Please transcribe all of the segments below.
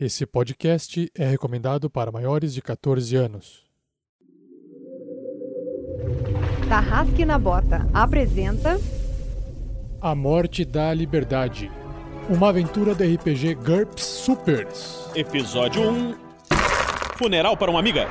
Esse podcast é recomendado para maiores de 14 anos. Tarrasque na Bota apresenta A Morte da Liberdade. Uma aventura do RPG GURPS Supers. Episódio 1 Funeral para uma amiga.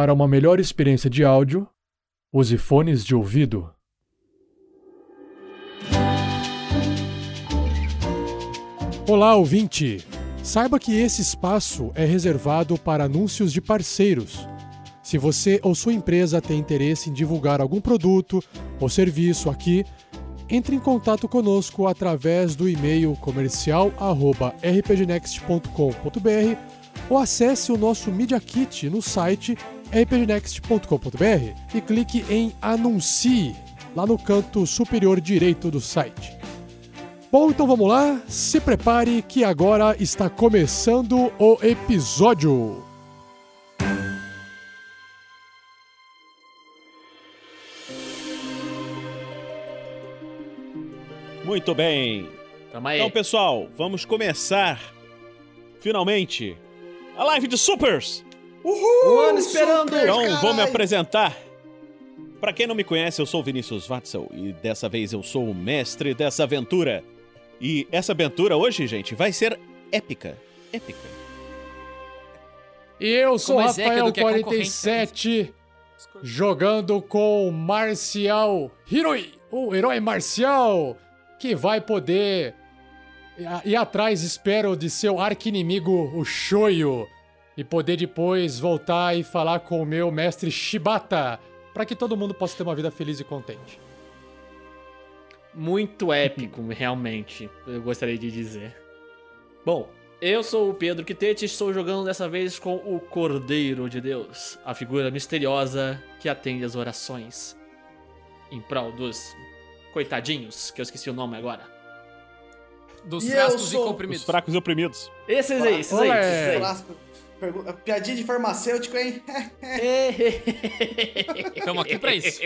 Para uma melhor experiência de áudio, use fones de ouvido. Olá, ouvinte! Saiba que esse espaço é reservado para anúncios de parceiros. Se você ou sua empresa tem interesse em divulgar algum produto ou serviço aqui, entre em contato conosco através do e-mail comercial@rpgnext.com.br ou acesse o nosso Media Kit no site rpgnext.com.br e clique em Anuncie lá no canto superior direito do site. Bom, então vamos lá, se prepare que agora está começando o episódio. Muito bem. Tamo aí. Então, pessoal, vamos começar finalmente a live de Supers. Um ano esperando. Então, vou me apresentar. Pra quem não me conhece, eu sou o Vinícius Watzel e dessa vez eu sou o mestre dessa aventura. E essa aventura hoje, gente, vai ser épica. Épica. E eu sou mais épica Rafael do que a 47, jogando com o Marcial Hiroi, o herói marcial, que vai poder ir atrás, espero, de seu arqui-inimigo, o Shoyo, e poder depois voltar e falar com o meu mestre Shibata, para que todo mundo possa ter uma vida feliz e contente. Muito épico, realmente. Eu gostaria de dizer. Bom, eu sou o Pedro Quitete e estou jogando dessa vez com o Cordeiro de Deus, a figura misteriosa que atende as orações em prol dos coitadinhos, que eu esqueci o nome agora. Dos E eu frascos sou- e Os comprimidos. fracos e oprimidos. Esses aí, esses aí, esses aí. Piadinha de farmacêutico, hein? Tamo aqui pra isso.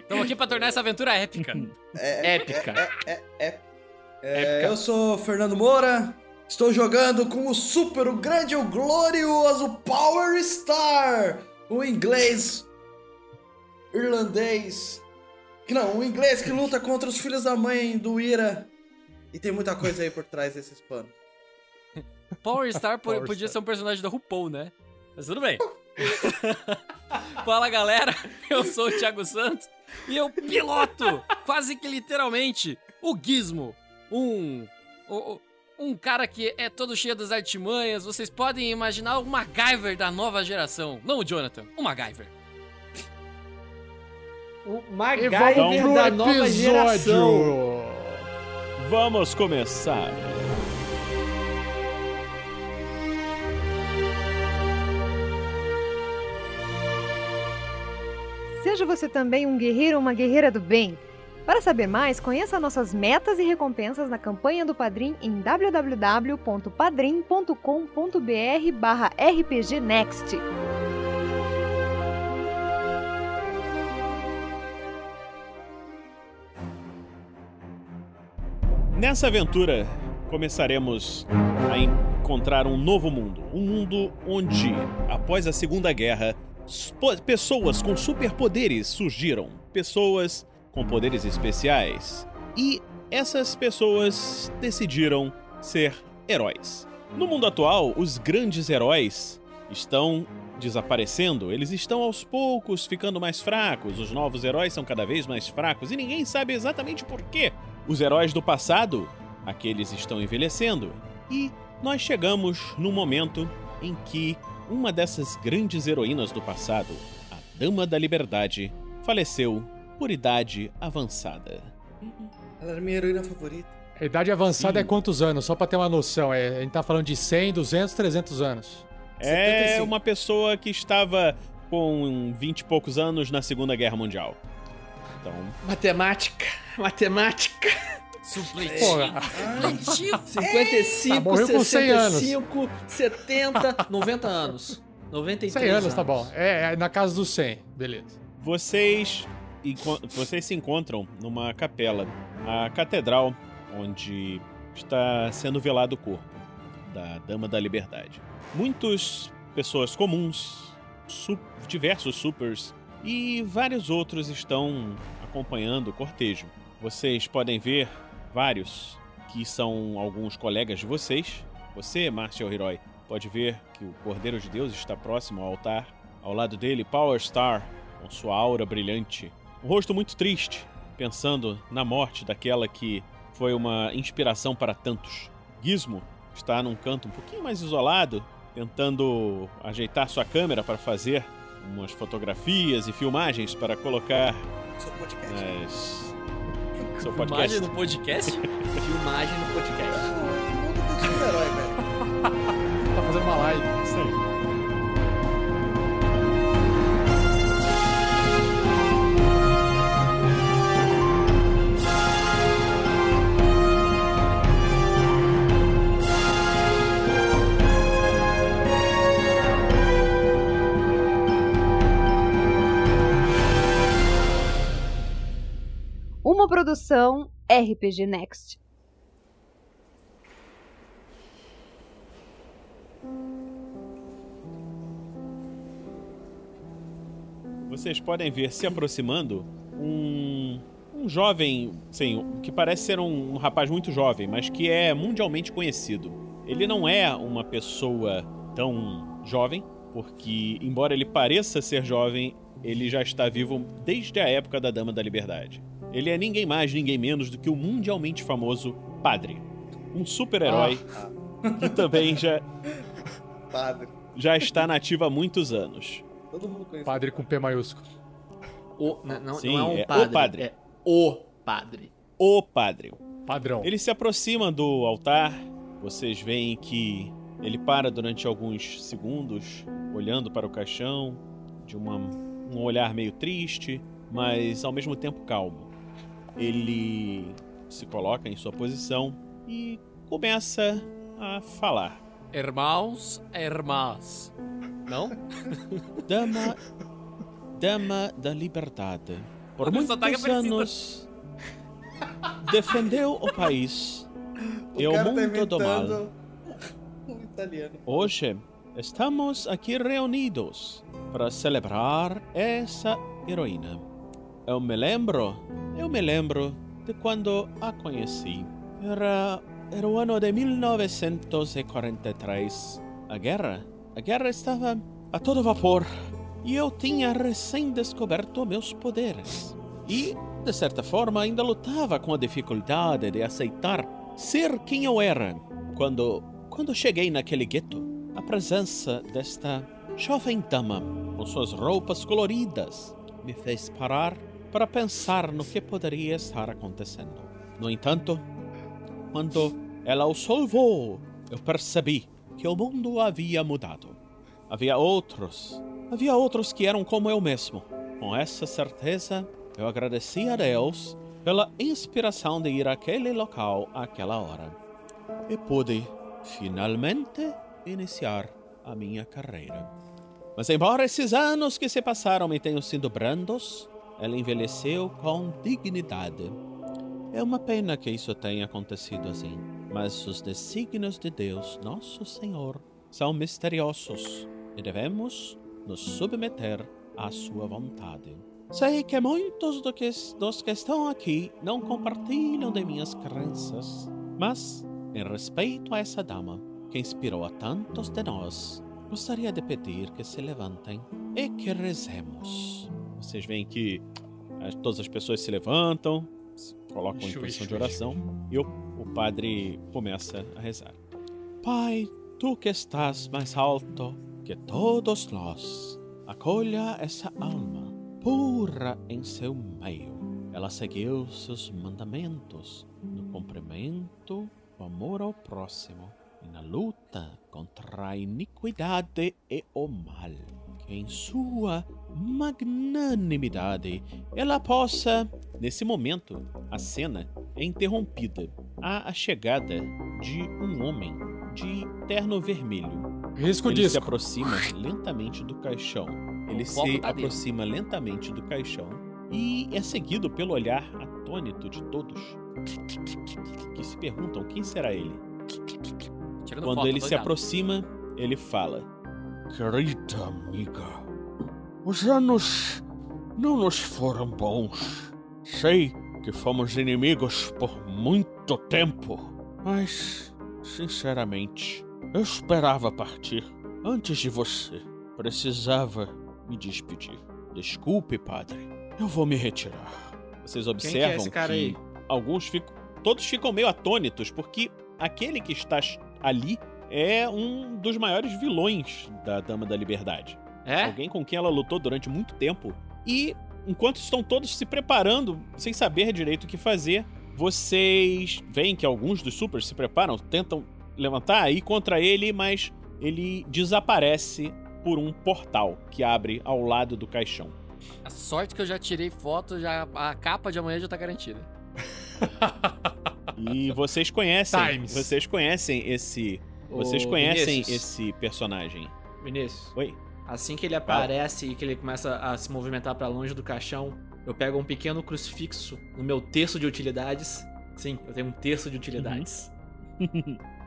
Estamos aqui pra tornar essa aventura épica. Épica. É, Épica. eu sou Fernando Moura. Estou jogando com o super, o grande, o glorioso Power Star. O inglês irlandês. Não, o inglês que luta contra os filhos da mãe do Ira. E tem muita coisa aí por trás desses panos. Power Star po- Power podia Star. ser um personagem da RuPaul, né? Mas tudo bem. Fala galera, eu sou o Thiago Santos e eu piloto, quase que literalmente, o Gizmo. Um. Um cara que é todo cheio das artimanhas. Vocês podem imaginar o MacGyver da nova geração. Não o Jonathan, o MacGyver. O MacGyver da nova geração. episódio! Vamos começar. Seja você também um guerreiro ou uma guerreira do bem. Para saber mais, conheça nossas metas e recompensas na campanha do Padrim em www.padrim.com.br barra rpgnext. Nessa aventura, começaremos a encontrar um novo mundo. Um mundo onde, após a Segunda Guerra, pessoas com superpoderes surgiram. Pessoas com poderes especiais. E essas pessoas decidiram ser heróis. No mundo atual, os grandes heróis estão desaparecendo, eles estão aos poucos ficando mais fracos, os novos heróis são cada vez mais fracos e ninguém sabe exatamente por quê. Os heróis do passado, aqueles estão envelhecendo. E nós chegamos num momento em que uma dessas grandes heroínas do passado, a Dama da Liberdade, faleceu por idade avançada. Ela era minha heroína favorita. A idade avançada é quantos anos? Só pra ter uma noção. É, a gente tá falando de 100, 200, 300 anos. É 75. uma pessoa que estava com 20 e poucos anos na Segunda Guerra Mundial. Então, Matemática, matemática. Supletivo. Porra. Supletivo. 55, Tá, morreu com 100 anos. 65, 70, 90 anos. 93 100 anos, tá bom. É, é na casa dos 100. Beleza. vocês, vocês se encontram numa capela, a catedral onde está sendo velado o corpo da Dama da Liberdade. Muitas pessoas comuns, su- diversos supers e vários outros estão acompanhando o cortejo. Vocês podem ver vários que são alguns colegas de vocês. Você, Martial Herói, pode ver que o Cordeiro de Deus está próximo ao altar. Ao lado dele, Power Star, com sua aura brilhante. Um rosto muito triste, pensando na morte daquela que foi uma inspiração para tantos. Gizmo está num canto um pouquinho mais isolado, tentando ajeitar sua câmera para fazer umas fotografias e filmagens para colocar Seu podcast. nas... seu podcast. Imagem no podcast? Filmagem no podcast. O mundo do super-herói, velho. Tá fazendo uma live. Isso aí. Uma produção RPG Next. Vocês podem ver se aproximando um, um jovem, sim, que parece ser um, um rapaz muito jovem, mas que é mundialmente conhecido. Ele não é uma pessoa tão jovem, porque, embora ele pareça ser jovem, ele já está vivo desde a época da Dama da Liberdade. Ele é ninguém mais, ninguém menos do que o mundialmente famoso Padre. Um super-herói que também já, Padre. já está nativo há muitos anos. Todo mundo conhece. Padre com P maiúsculo. O, não, não, Sim, não é um é o padre, padre. É o padre. O Padre. Padrão. Ele se aproxima do altar. Vocês veem que ele para durante alguns segundos, olhando para o caixão, de uma- um olhar meio triste, mas ao mesmo tempo calmo. Ele se coloca em sua posição e começa a falar. Irmãos, irmãs. Não? Dama, dama da liberdade. Por muitos parecido. anos defendeu o país O e o tá mundo do mal. um italiano. Hoje estamos aqui reunidos para celebrar essa heroína. Eu me lembro, eu me lembro de quando a conheci. Era, era o ano de 1943. A guerra, a guerra estava a todo vapor e eu tinha recém descoberto meus poderes. E, de certa forma, ainda lutava com a dificuldade de aceitar ser quem eu era. Quando, quando cheguei naquele gueto, a presença desta jovem dama, com suas roupas coloridas, me fez parar para pensar no que poderia estar acontecendo. No entanto, quando ela o salvou, eu percebi que o mundo havia mudado. Havia outros, havia outros que eram como eu mesmo. Com essa certeza, eu agradeci a Deus pela inspiração de ir àquele local àquela hora. E pude, finalmente, iniciar a minha carreira. Mas embora esses anos que se passaram me tenham sido brandos, ela envelheceu com dignidade. É uma pena que isso tenha acontecido assim, mas os desígnios de Deus, nosso Senhor, são misteriosos e devemos nos submeter à sua vontade. Sei que muitos do que, dos que estão aqui não compartilham de minhas crenças, mas, em respeito a essa dama que inspirou a tantos de nós, gostaria de pedir que se levantem e que rezemos. Vocês veem que as- todas as pessoas se levantam, se colocam em posição de oração e o, o padre começa a rezar. Pai, tu que estás mais alto que todos nós, acolha essa alma pura em seu meio. Ela seguiu seus mandamentos no cumprimento, o amor ao próximo e na luta contra a iniquidade e o mal. Que em sua magnanimidade ela possa. Nesse momento, a cena é interrompida. Há a chegada de um homem de terno vermelho. Risco Ele se disco. aproxima lentamente do caixão. Ele se tá dele. aproxima lentamente do caixão e é seguido pelo olhar atônito de todos que se perguntam quem será ele. Tirando Quando foto, ele se ligado. aproxima, ele fala: Querida amiga, os anos não nos foram bons. Sei que fomos inimigos por muito tempo, mas, sinceramente, eu esperava partir antes de você. Precisava me despedir. Desculpe, padre. Eu vou me retirar. Vocês que é observam esse cara aí? alguns ficam. Todos ficam meio atônitos, porque aquele que está ali é um dos maiores vilões da Dama da Liberdade. É? Alguém com quem ela lutou durante muito tempo. E enquanto estão todos se preparando, sem saber direito o que fazer, vocês veem que alguns dos supers se preparam, tentam levantar e ir contra ele, mas ele desaparece por um portal que abre ao lado do caixão. A sorte que eu já tirei foto, já a capa de amanhã já tá garantida. E vocês conhecem, Times. vocês conhecem esse, vocês Ô, conhecem Vinícius, esse personagem. Vinícius, Oi. Assim que ele aparece e que ele começa a se movimentar pra longe do caixão, eu pego um pequeno crucifixo no meu terço de utilidades. Sim, eu tenho um terço de utilidades.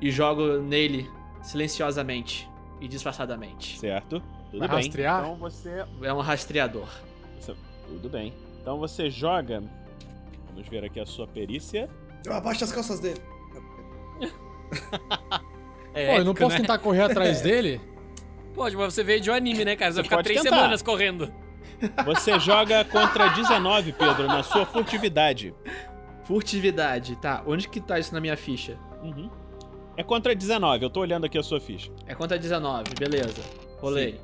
e jogo nele silenciosamente e disfarçadamente. Certo? Tudo Vai bem. rastrear? Então você, É um rastreador. você- Tudo bem. Então você joga. Vamos ver aqui a sua perícia. Eu abaixo as calças dele. É, Pô, eu não posso né? tentar correr atrás dele? Pode, mas você veio de um anime, né, cara? Você vai Você ficar pode três tentar. semanas correndo. Você joga contra 19, Pedro, na sua furtividade. Furtividade, tá. Onde que tá isso na minha ficha? Uhum. É contra 19, eu tô olhando aqui a sua ficha. É contra 19, beleza. Rolei.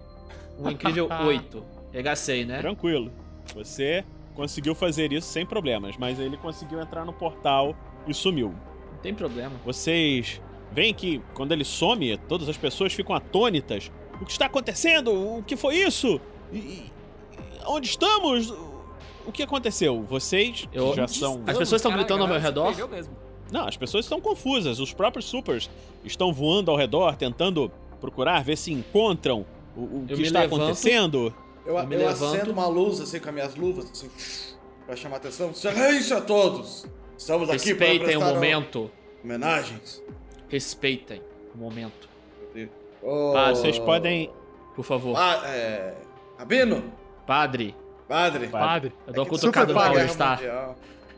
Um incrível 8. Regacei, né? Tranquilo. Você conseguiu fazer isso sem problemas, mas ele conseguiu entrar no portal e sumiu. Não tem problema. Vocês veem que quando ele some, todas as pessoas ficam atônitas. O que está acontecendo? O que foi isso? E, e- onde estamos? O que aconteceu? Vocês Eu- já são. As pessoas estão gritando ao meu redor? Não, as pessoas estão confusas. Os próprios supers estão voando ao redor, tentando procurar, ver se encontram o, o que está levanto. acontecendo. Eu, Eu me eu acendo uma luz assim com as minhas luvas, assim, pra chamar atenção. Silêncio a todos! Estamos aqui para Respeitem o momento. homenagens. Respeitem o momento. Oh, Ah, Vocês podem. Por favor. Ah, é... Rabino? Padre, Padre? Padre. eu dou uma É cutucada no Power padre. Star. Mundial.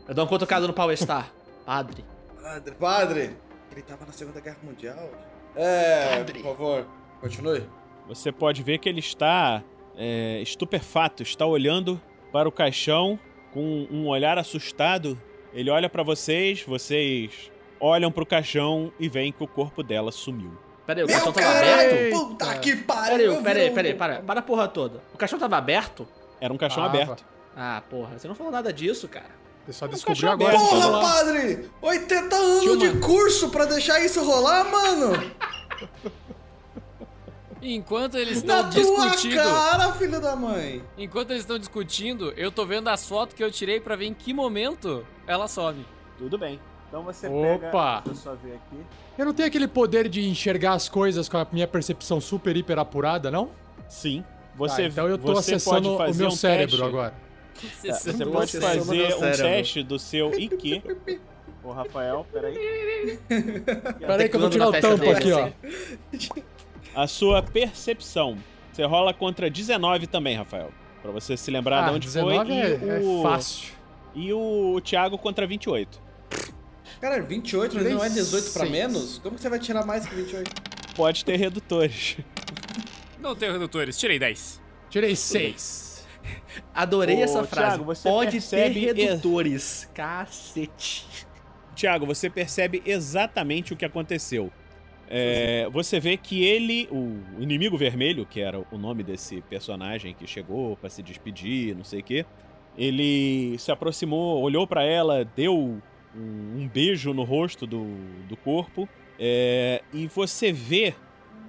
Eu dou uma cutucada no Power Star. Padre. Padre, padre! Ele tava na Segunda Guerra Mundial. É, Padre. por favor, continue. Você pode ver que ele está é, estupefato, está olhando para o caixão com um olhar assustado. Ele olha para vocês, vocês olham para o caixão e veem que o corpo dela sumiu. Pera aí, o Meu caixão tava caralho! aberto? Puta que Pera pariu! aí, pera aí, pera aí, um- para. Para a porra toda. O caixão tava aberto? Era um caixão Tava. aberto. Ah, porra, você não falou nada disso, cara. Você só um descobriu caixão agora. vamos Porra, lá. padre! 80 anos uma- de curso pra deixar isso rolar, mano! Enquanto eles Na estão tua discutindo, cara, filho da mãe! enquanto eles estão discutindo, eu tô vendo as fotos que eu tirei pra ver em que momento ela some. Tudo bem. Então você Opa! pega. Deixa eu só ver aqui. Eu não tenho aquele poder de enxergar as coisas com a minha percepção super, hiper apurada, não? Sim. Você, Tá, então eu tô você acessando pode o meu um cérebro teste. agora. Tá, você Acessando pode fazer um teste do seu IQ. Ô, Rafael, peraí. Pera aí que eu vou tirar o tampo aqui, ó. A sua percepção. Você rola contra 19 também, Rafael. Pra você se lembrar de Ah, onde 19 foi. é, e, é o, fácil. e o Thiago contra 28. Cara, 28, mas Nem não é 18 pra sei. menos? Como que você vai tirar mais que 28? Pode ter redutores. Não tenho redutores, tirei 10. Tirei seis. Adorei Ô, essa frase. Thiago, você Pode ter redutores. Cacete. Thiago, você percebe exatamente o que aconteceu. É, você vê que ele, o inimigo vermelho, que era o nome desse personagem que chegou pra se despedir, não sei o quê, ele se aproximou, olhou pra ela, deu um, um beijo no rosto do, do corpo. É, e você vê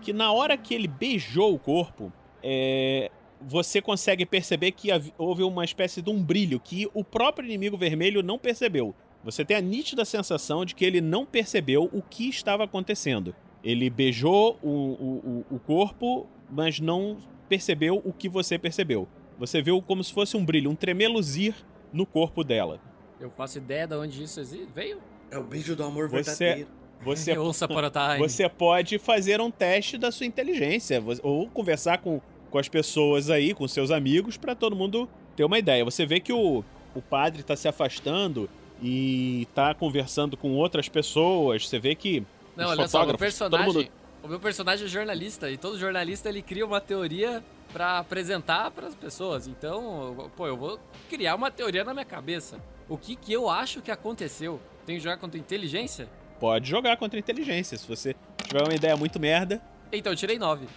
que na hora que ele beijou o corpo, é, você consegue perceber que houve uma espécie de um brilho que o próprio inimigo vermelho não percebeu. Você tem a nítida sensação de que ele não percebeu o que estava acontecendo. Ele beijou o, o- o corpo, mas não percebeu o que você percebeu. Você viu como se fosse um brilho, um tremeluzir no corpo dela. Eu faço ideia de onde isso existe. Veio. É o beijo do amor Você- verdadeiro. Você Ouça para time. Você pode fazer um teste da sua inteligência, ou conversar com, com as pessoas aí, com seus amigos, pra todo mundo ter uma ideia. Você vê que o, o padre tá se afastando e tá conversando com outras pessoas. Você vê que. Não, olha só, o personagem. mundo- O meu personagem é jornalista e todo jornalista ele cria uma teoria pra apresentar pras pessoas. Então, pô, eu vou criar uma teoria na minha cabeça. O que que eu acho que aconteceu? Tem que jogar contra inteligência? Pode jogar contra inteligência. Se você tiver uma ideia muito merda, Então, eu tirei 9.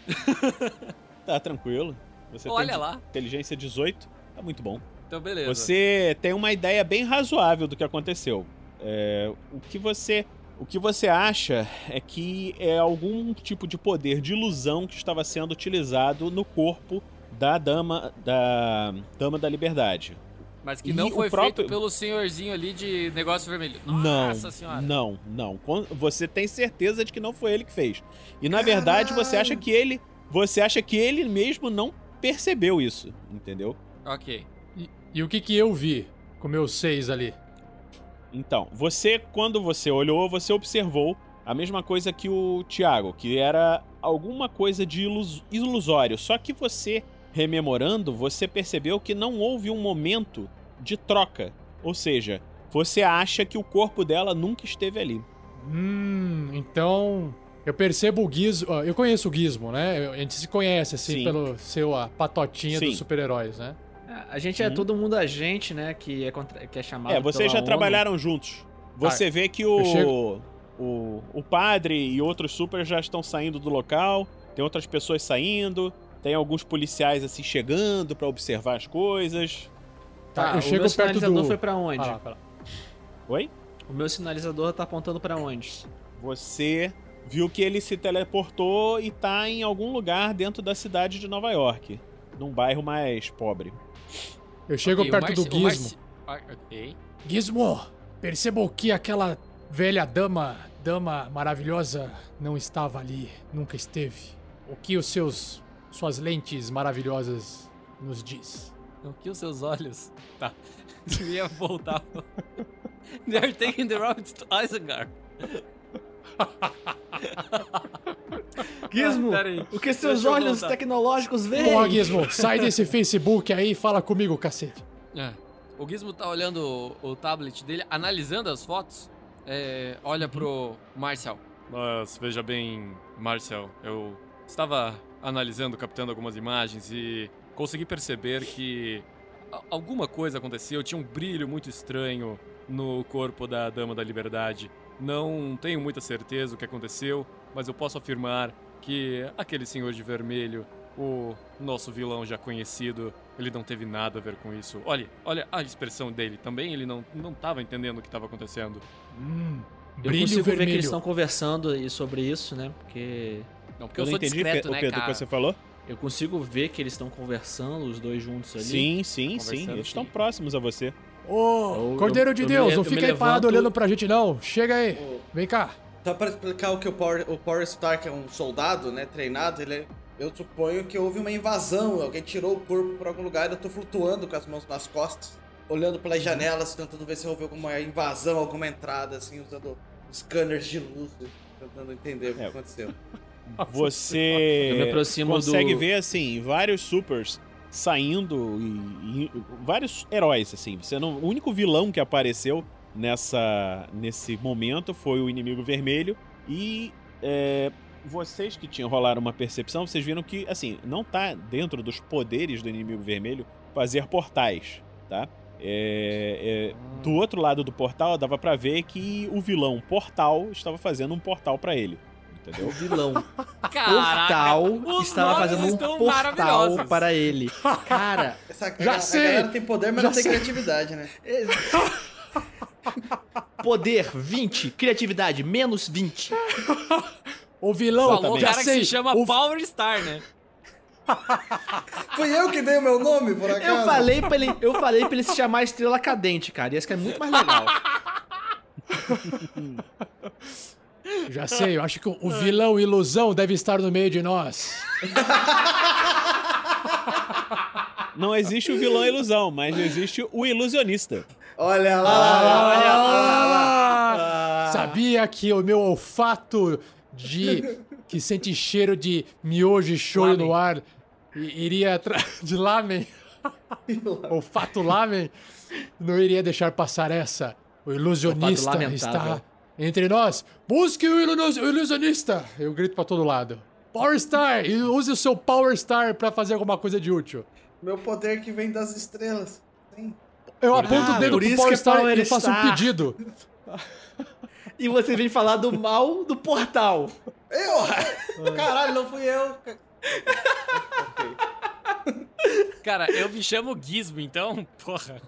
tá tranquilo. Você Olha tem lá. inteligência 18, tá muito bom. Então, beleza. Você tem uma ideia bem razoável do que aconteceu. É, o que você o que você acha é que é algum tipo de poder de ilusão que estava sendo utilizado no corpo da dama da dama da liberdade. Mas que E não foi próprio- feito pelo senhorzinho ali de negócio vermelho. Não, Nossa senhora. não, não. Você tem certeza de que não foi ele que fez. E na verdade você acha que ele você acha que ele mesmo não percebeu isso, entendeu? Ok. E, e o que que eu vi com meus seis ali? Então, você, quando você olhou, você observou a mesma coisa que o Thiago, que era alguma coisa de ilus- ilusório. Só que você, rememorando, você percebeu que não houve um momento de troca. Ou seja, você acha que o corpo dela nunca esteve ali. Hum, então eu percebo o Gizmo. Eu conheço o Gizmo, né? A gente se conhece, assim, Sim. pelo seu a patotinha Sim. dos super-heróis, né? A gente é Uhum. todo mundo agente, né? Que é, contra- que é chamado. é, vocês pela já ONU. trabalharam juntos. Você vê que o, o, o padre e outros super já estão saindo do local. Tem outras pessoas saindo. Tem alguns policiais assim chegando pra observar as coisas. Tá, eu o chego meu perto sinalizador do- foi pra onde? Ah, lá, pra lá. Oi? O meu sinalizador tá apontando pra onde? Você viu que ele se teleportou e tá em algum lugar dentro da cidade de Nova York, num bairro mais pobre. Eu chego Ok, o perto do Gizmo. Marci- Ah, Ok. Gizmo, percebo que aquela velha dama, dama maravilhosa, não estava ali, nunca esteve. O que os seus, suas lentes maravilhosas nos diz? O que os seus olhos. Tá. Eu ia voltar. They're taking the route to Isengard. Gizmo, Ah, o que seus olhos voltar. tecnológicos veem? Porra, Gizmo, sai desse Facebook aí e fala comigo, cacete. É. O Gizmo tá olhando o, o tablet dele, analisando as fotos. É, olha pro Marcial. Mas veja bem, Marcel, eu estava analisando, captando algumas imagens e consegui perceber que alguma coisa aconteceu, tinha um brilho muito estranho no corpo da Dama da Liberdade. Não tenho muita certeza o que aconteceu, mas eu posso afirmar que aquele senhor de vermelho, o nosso vilão já conhecido, ele não teve nada a ver com isso. Olha, olha a expressão dele também, ele não não estava entendendo o que estava acontecendo. Hum, Eu brilho consigo ver que vermelho. eles estão conversando sobre isso, né? Porque Não, porque Eu eu, não sou entendi discreto, Pe- né, o Pedro cara? que você falou? Eu consigo ver que eles estão conversando, os dois juntos ali. Sim, sim, sim. Conversando, Eles estão sim. próximos a você. Ô, Eu- Cordeiro eu- de eu Deus, le- não eu fica aí parado levanto- olhando pra gente não. Chega aí, vem cá. Só pra explicar o que o Power, o Power Stark é um soldado, né, treinado, ele é- eu suponho que houve uma invasão, alguém tirou o corpo pra algum lugar, eu tô flutuando com as mãos nas costas, olhando pelas janelas, tentando ver se houve alguma invasão, alguma entrada, assim, usando scanners de luz, tentando entender o que É. aconteceu. Você consegue do- ver assim vários supers saindo e, e vários heróis assim. Você não, o único vilão que apareceu nessa nesse momento foi o inimigo vermelho e é, vocês que tinham rolado uma percepção, vocês viram que assim não tá dentro dos poderes do inimigo vermelho fazer portais, tá? É, é, do outro lado do portal dava pra ver que o vilão Portal estava fazendo um portal pra ele, entendeu? O vilão Caraca, Portal os estava fazendo um portal para ele. Cara, Essa, Já a, sei, a galera tem poder, mas já não tem sei. criatividade, né? poder 20, criatividade menos 20. O vilão, Falou o já cara que sei. se chama o, Power Star, né? Fui eu que dei o meu nome, por acaso. Eu falei pra ele, eu falei pra ele se chamar Estrela Cadente, cara. Ia ficar muito mais legal. Já sei, eu acho que o, o vilão ilusão deve estar no meio de nós. Não existe o vilão ilusão, mas existe o ilusionista. Olha lá, olha Ah, Sabia que o meu olfato de que sente cheiro de miojo e shoyu no ar iria atrás de lamen, olfato lamen, não iria deixar passar essa. O ilusionista está entre nós. Busque o, ilu- o ilusionista! Eu grito pra todo lado. Power Star! E use o seu Power Star pra fazer alguma coisa de útil. Meu poder que vem das estrelas. Sim. Eu aponto Ah, o dedo pro Power é Star Power e faço um Star. pedido. E você vem falar do mal do portal. Eu? Caralho, não fui eu. Cara, eu me chamo Gizmo, então, porra.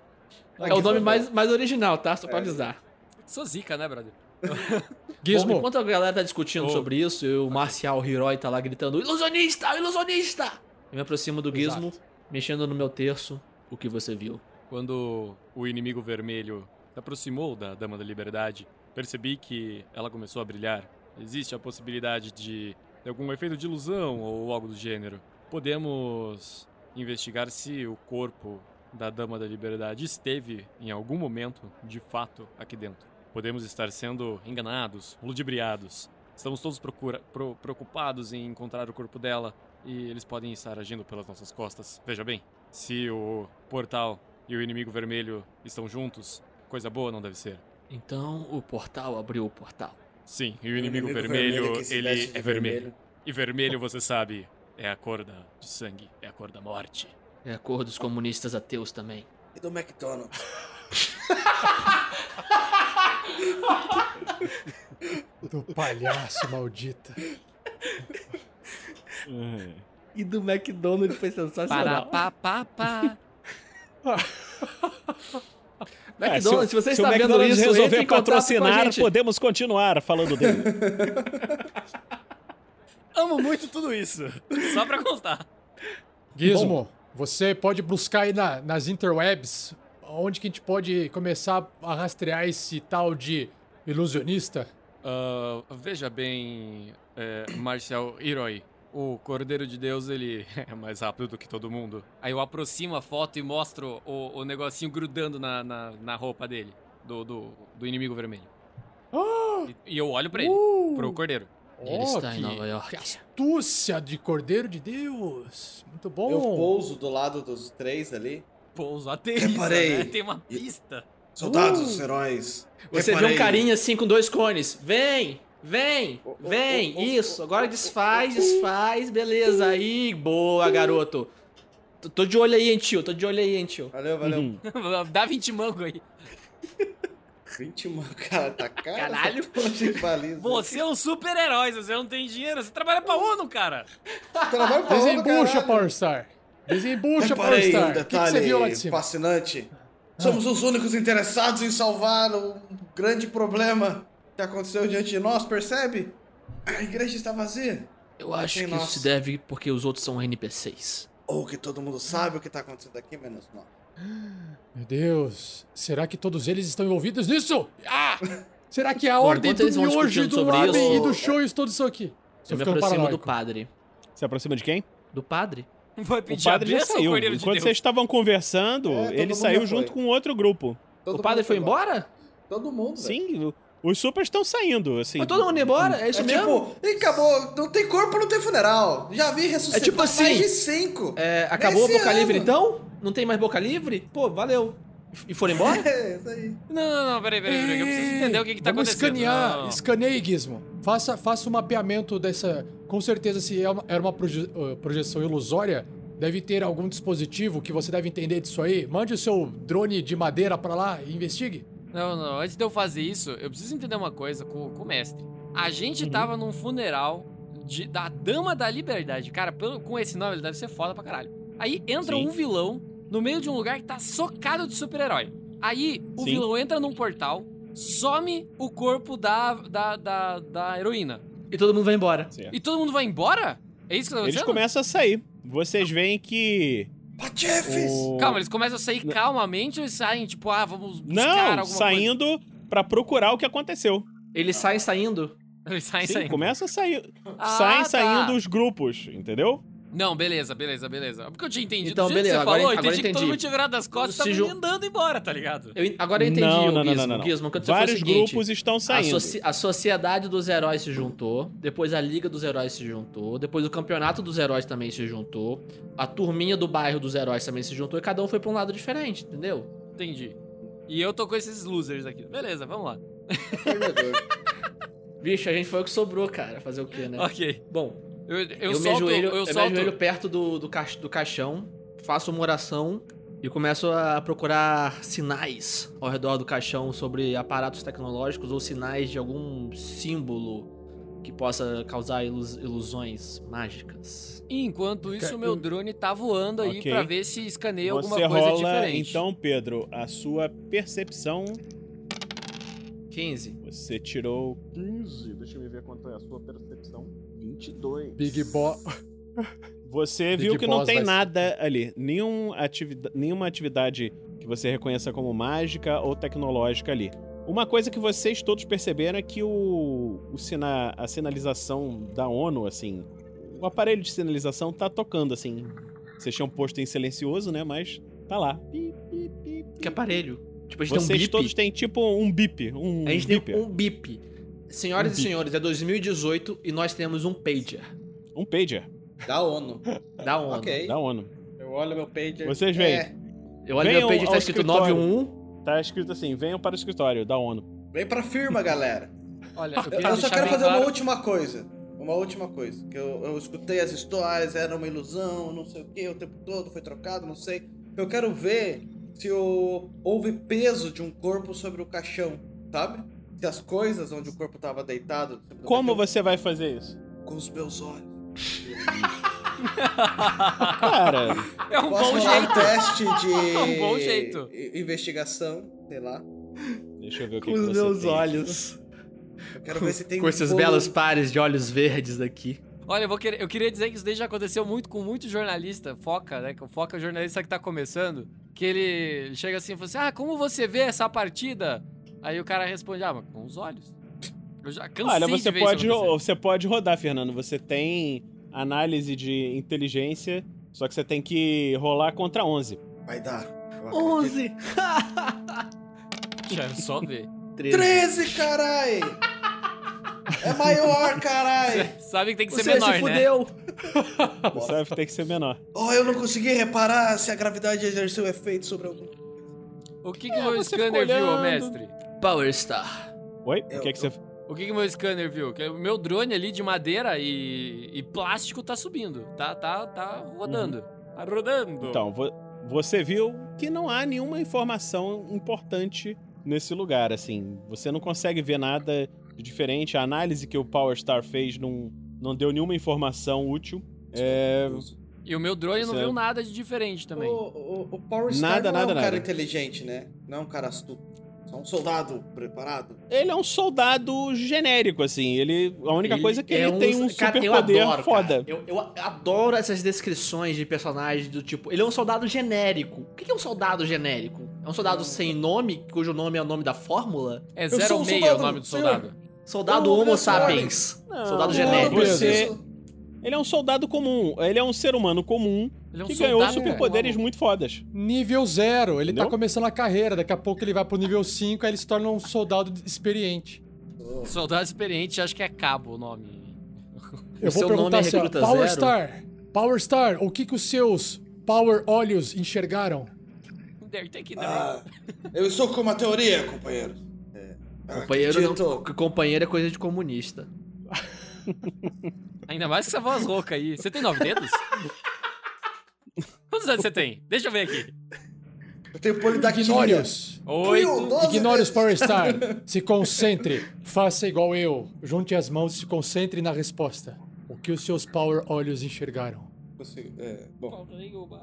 É o nome mais, mais original, tá? Só pra avisar. Sou zica, né, brother? Gizmo, Bom, enquanto a galera tá discutindo Oh. sobre isso, e o Marcial Hiroi tá lá gritando: Ilusionista! Ilusionista! Eu me aproximo do Gizmo, mexendo no meu terço. O que você viu? Quando o inimigo vermelho se aproximou da Dama da Liberdade, percebi que ela começou a brilhar. Existe a possibilidade de, de algum efeito de ilusão ou algo do gênero. Podemos investigar se o corpo da Dama da Liberdade esteve, em algum momento, de fato, aqui dentro. Podemos estar sendo enganados, ludibriados. Estamos todos procura- pro- preocupados em encontrar o corpo dela e eles podem estar agindo pelas nossas costas. Veja bem, se o portal e o inimigo vermelho estão juntos, coisa boa não deve ser. Então o portal abriu o portal. Sim, e o inimigo, vermelho, que se ele é vermelho. E vermelho, você sabe, é a cor da, de sangue, é a cor da morte. É a cor dos comunistas ateus também. E do McDonald's. do palhaço maldita. E do McDonald's foi Para, sensacional. pá, pá, pá. McDonald's, se, você o está vendo McDonald's isso, resolver patrocinar, gente. podemos continuar falando dele. Amo muito tudo isso. Só pra constar. Gizmo, você pode buscar aí na- nas interwebs onde que a gente pode começar a rastrear esse tal de ilusionista. Ah, veja bem, é, Marcial Hiroi. O Cordeiro de Deus, ele é mais rápido do que todo mundo. Aí eu aproximo a foto e mostro o, o negocinho grudando na, na, na roupa dele, do, do, do inimigo vermelho. E, e eu olho pra ele, pro Cordeiro. Ele está em que- Nova York. Que astúcia de Cordeiro de Deus. Muito bom. Eu pouso do lado dos três ali. Pouso, aterriza, Reparei. né? Tem uma pista. Soldados, heróis. Você vê reparei. um carinha assim com dois cones. Vem! Vem! Vem! ô, ô, Isso! ô, Agora desfaz, desfaz. Beleza. Aí, boa, garoto. Tô- Tô de olho aí, hein, tio. Tô de olho aí, hein, tio. Valeu, valeu. Uhum. Dá 20 mango aí. 20 mano, cara, tá caro. Caralho. baliza. Você é um super-herói, você não tem dinheiro, você trabalha pra ONU, cara. trabalha pra ONU, Desembucha. Power Star. Desembucha, Power Reparei Star. um O que, que detalhe você viu lá de cima? fascinante. Somos os únicos interessados em salvar o grande problema que aconteceu diante de nós, percebe? A igreja está vazia. Eu acho Tem que nós. isso se deve porque os outros são NPCs. Ou que todo mundo sabe o que está acontecendo aqui, menos nós. Meu Deus. Será que todos eles estão envolvidos nisso? Ah! Será que a Bom, ordem enquanto do eles vão miojo, discutindo do sobre e do show todos estão aqui? Tô Eu me ficando aproximo do paranoico. padre. Se aproxima de quem? Do padre? Vai O pedir a padre já saiu. De Enquanto Deus. vocês estavam conversando, É, ele saiu junto com outro grupo. Todo o padre foi embora? Todo mundo. Sim, o- os supers estão saindo, assim. Foi todo mundo embora? É isso É mesmo? tipo, e acabou, não tem corpo, não tem funeral. Já vi ressuscitar É tipo assim, mais de cinco. É, acabou Nesse a boca ano. livre então? Não tem mais boca livre? Pô, valeu. E foram embora? É, isso aí. Não, não, não, peraí, peraí, peraí. Eu preciso entender o que, que tá Vamos acontecendo. escanear, não. escaneie, Gizmo. Faça, faça um mapeamento dessa. Com certeza, se é era uma proje- uh, projeção ilusória, deve ter algum dispositivo que você deve entender disso aí. Mande o seu drone de madeira pra lá e investigue. Não, não. Antes de eu fazer isso, eu preciso entender uma coisa com, com o mestre. A gente tava num funeral de- da Dama da Liberdade. Cara, pelo- com esse nome, ele deve ser foda pra caralho. Aí entra Sim. um vilão no meio de um lugar que tá socado de super-herói. Aí o Sim. vilão entra num portal, some o corpo da, da, da, da heroína. E todo mundo vai embora. Certo. E todo mundo vai embora? É isso que tá Eles começam a sair. Vocês veem que. Patifes! o- Calma, eles começam a sair calmamente ou eles saem, tipo, ah, vamos buscar Não, alguma saindo pra procurar o que aconteceu. Eles saem saindo. Eles saem Sim, saindo. começa a sair. Ah, saem tá. saindo os grupos, entendeu? Não, beleza, beleza, beleza. Porque eu tinha entendido. Então, do jeito beleza, que você agora- falou, eu entendi que todo mundo tinha virado as costas e tava ju- andando embora, tá ligado? Eu agora eu entendi não, o não, não, Gizmo. não, não. Gizmo, quando você foi o Vários seguinte, grupos estão A, saindo. soci- a sociedade dos heróis se juntou, depois a Liga dos Heróis se juntou, depois o Campeonato dos Heróis também se juntou, a turminha do bairro dos heróis também se juntou e cada um foi pra um lado diferente, entendeu? Entendi. E eu tô com esses losers aqui. Beleza, vamos lá. Vixe, a gente foi o que sobrou, cara. Fazer o quê, né? Ok. Bom, Eu, eu, eu, me solto, ajoelho, eu eu me ajoelho perto do, do, cais- do caixão, faço uma oração e começo a procurar sinais ao redor do caixão sobre aparatos tecnológicos ou sinais de algum símbolo que possa causar ilus- ilusões mágicas. E enquanto isso, o meu drone tá voando aí Ok. pra ver se escaneia alguma Você coisa rola, diferente. então, Pedro, a sua percepção. 15. Você tirou 15. Deixa eu ver quanto é a sua percepção. 22. Big Boss. Você Big viu que não tem vai ser- nada ali. Nenhum ativida- nenhuma atividade que você reconheça como mágica ou tecnológica ali. Uma coisa que vocês todos perceberam é que o, o sina, a sinalização da ONU, assim, o aparelho de sinalização tá tocando, assim. Vocês tinham posto em silencioso, né? Mas tá lá. Que aparelho? Tipo, a gente Vocês tem um bip. todos têm tipo um bip. Um A gente beeper. tem um bip. Senhoras Um e senhores, é 2018 e nós temos um pager um pager Da ONU. da ONU. Ok. da ONU. Eu olho meu pager. Vocês veem. É, Eu olho Venham meu pager e tá escrito escritório. 91. Tá escrito assim: venham para o escritório da ONU. vem pra firma, galera. Olha, eu Eu, só quero fazer claro... uma última coisa. Uma última coisa. Que eu, eu escutei as histórias, era uma ilusão, não sei o que, o tempo todo foi trocado, não sei. Eu quero ver se o- houve peso de um corpo sobre o caixão, sabe? Se as coisas onde o corpo tava deitado. Como você vai fazer isso? Com os meus olhos. Cara, É um bom jeito. um teste de. É um bom jeito. Investigação, sei lá. deixa eu ver o que, Com que os você meus tem. olhos. Eu quero ver se tem Com um esses bolo- belos pares de olhos verdes daqui. Olha, eu, vou querer, eu queria dizer que isso daí já aconteceu muito com muito jornalista, foca, né? Foca é o jornalista que tá começando. Que ele chega assim e fala assim: Ah, como você vê essa partida? Aí o cara responde: Ah, mas com os olhos. Eu já cansei Olha, de você ver pode, você pode rodar, Fernando. Você tem análise de inteligência, só que você tem que rolar contra 11. Vai dar. eu acredito. 11! Quero só ver. 13. 13, carai! É maior, carai! Sabe que tem que ser Você menor, se né? fudeu! Você sabe que tem que ser menor. Oh, eu não consegui reparar se a gravidade exerceu efeito sobre algum. O que, que É, o scanner viu, mestre? Power Star. Oi? Eu- o que, que você. O que, que o meu scanner viu? Que o meu drone ali de madeira e, e plástico tá subindo. Tá, tá, tá rodando. Tá rodando. Então, vo- você viu que não há nenhuma informação importante nesse lugar, assim. Você não consegue ver nada de diferente. A análise que o Power Star fez não, não deu nenhuma informação útil. É, E o meu drone não Você- viu nada de diferente também. O, o, o Power Star Nada, não nada, é um cara nada. inteligente, né? Não é um cara astuto. Só um soldado preparado. Ele é um soldado genérico, assim. Ele, a única Ele coisa é que é ele tem um cara, eu superpoder adoro, foda. Eu, eu adoro essas descrições de personagens do tipo. Ele é um soldado genérico. O que é um soldado genérico? É um soldado sem nome, cujo nome é o nome da fórmula? É sou um 06 o soldado, nome do senhor. soldado. Soldado Eu Homo sapiens. Não, soldado não, genérico. você- Ele é um soldado comum. Ele é um ser humano comum Ele é um que ganhou superpoderes comum. muito fodas. Nível zero. Ele Entendeu? tá começando a carreira. Daqui a pouco ele vai pro nível 5, aí ele se torna um soldado experiente. Soldado experiente, acho que é cabo o nome. Eu O seu nome é assim, Power Zero? Star, Power Star, o que que os seus Power Olhos enxergaram? Deve ter que dar. Ah, eu estou com uma teoria, companheiro. É, Companheiro, não, acredito- companheiro é coisa de comunista. Ainda mais com essa voz rouca aí. Você tem nove dedos? Quantos dedos você tem? Deixa eu ver aqui. Eu tenho. Oito. doze Ignore os. Power Star. Se concentre. Faça igual eu. Junte as mãos e se concentre na resposta. O que os seus Power Olhos enxergaram? É, bom.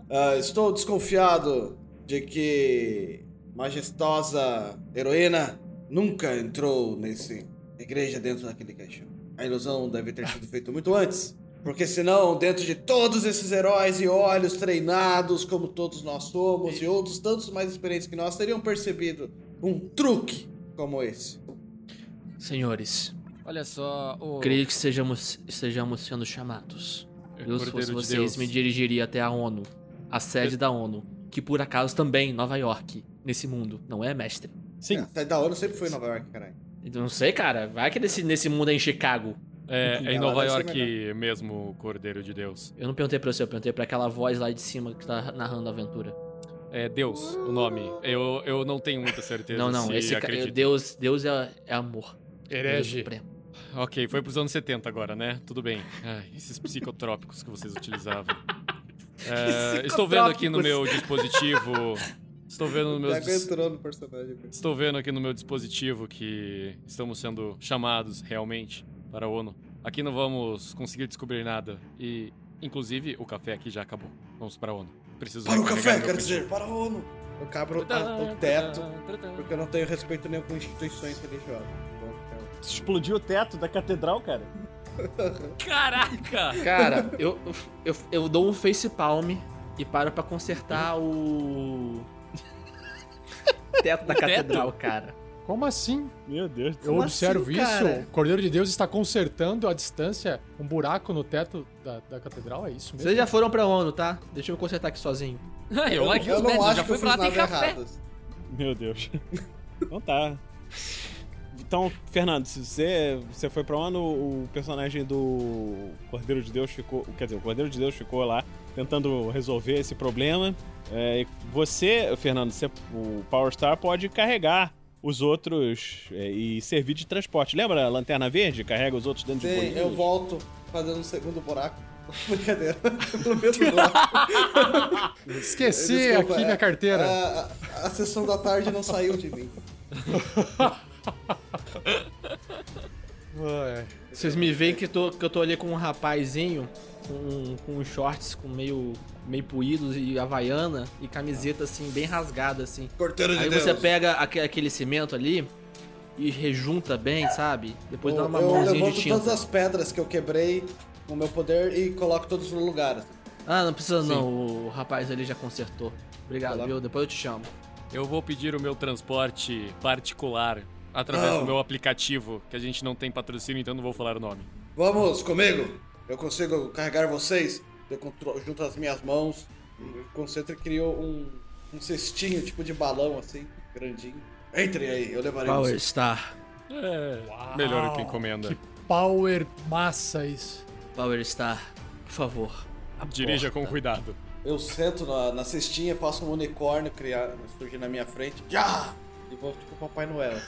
Ah, estou desconfiado de que majestosa heroína nunca entrou nesse igreja dentro daquele caixão. A ilusão deve ter sido feita muito antes. Porque senão, dentro de todos esses heróis e olhos treinados, como todos nós somos, e outros tantos mais experientes que nós, teriam percebido um truque como esse. Senhores, Olha só, o... creio que sejamos, estejamos sendo chamados. Eu, se fosse vocês, Deus. me dirigiria até a ONU, a sede da ONU, que por acaso também em Nova York, nesse mundo, não é, mestre? Sim. É, a sede da ONU sempre foi em Nova York, caralho. Eu não sei, cara. Vai que nesse, nesse mundo é em Chicago. É, é em Nova York mesmo, Cordeiro de Deus. Eu não perguntei pra você, eu perguntei pra aquela voz lá de cima que tá narrando a aventura. É Deus, o nome. Eu, eu não tenho muita certeza não, não, se esse cara. acredito. Deus, Deus é, é amor. Deus Herege. supremo. Ok, foi pros anos 70 agora, né? Tudo bem. Ai, esses psicotrópicos que vocês utilizavam. É, estou vendo aqui no meu dispositivo. Estou vendo no meu. Dis- no personagem. Estou vendo aqui no meu dispositivo que estamos sendo chamados realmente para a ONU. Aqui não vamos conseguir descobrir nada. E, inclusive, o café aqui já acabou. Vamos para a ONU. Preciso Para o café, quero dizer, para a ONU. Eu cabro a- o teto, porque eu não tenho respeito nenhum com instituições religiosas. Então, Explodiu o teto da catedral, cara. Caraca! Cara, eu, eu, eu dou um face palm e paro pra consertar o. teto da catedral, cara. Como assim? Meu Deus Eu observo assim, isso. cara? O Cordeiro de Deus está consertando à distância um buraco no teto da, da catedral, é isso mesmo? Vocês já foram pra ONU, tá? Deixa eu consertar aqui sozinho. Ah, eu, eu os não médicos, acho já fui pra lá, tem café. Meu Deus. Então tá. Então, Fernando, se você, você foi pra ONU, o personagem do Cordeiro de Deus ficou. Quer dizer, o Cordeiro de Deus ficou lá tentando resolver esse problema. É, você, Fernando, você, o Power Star pode carregar os outros é, e servir de transporte. Lembra a lanterna verde? Carrega os outros dentro de Sim, bolinhos? eu volto fazendo um segundo buraco. Brincadeira. Pelo mesmo buraco. Esqueci Desculpa, aqui é, minha carteira. A, a- a sessão da tarde não saiu de mim. Ué. Vocês me veem que, tô, que eu tô ali com um rapazinho com, com shorts com meio, meio puídos e havaiana e camiseta assim, bem rasgada assim. Corteiro de Aí Deus. você pega aque- aquele cimento ali e rejunta bem, sabe? Depois dá eu, uma eu mãozinha levanto de tinta. todas as pedras que eu quebrei com o meu poder e coloco todos no lugar. assim. Ah, não precisa não, o rapaz ali já consertou. Obrigado, Vai lá. viu? Depois eu te chamo. Eu vou pedir o meu transporte particular através Não. do meu aplicativo, que a gente não tem patrocínio, então não vou falar o nome. Vamos comigo. Eu consigo carregar vocês. Eu junto as minhas mãos. E o Concentra criou um, um cestinho tipo de balão assim, grandinho. Entre aí, eu levarei Power vocês. Star. É, melhor que encomenda. Que power massa isso. Power Star, por favor. a Dirija com cuidado. Eu sento na, na cestinha, faço um unicórnio criar, surgir na minha frente. Já! E vou tipo Papai Noel.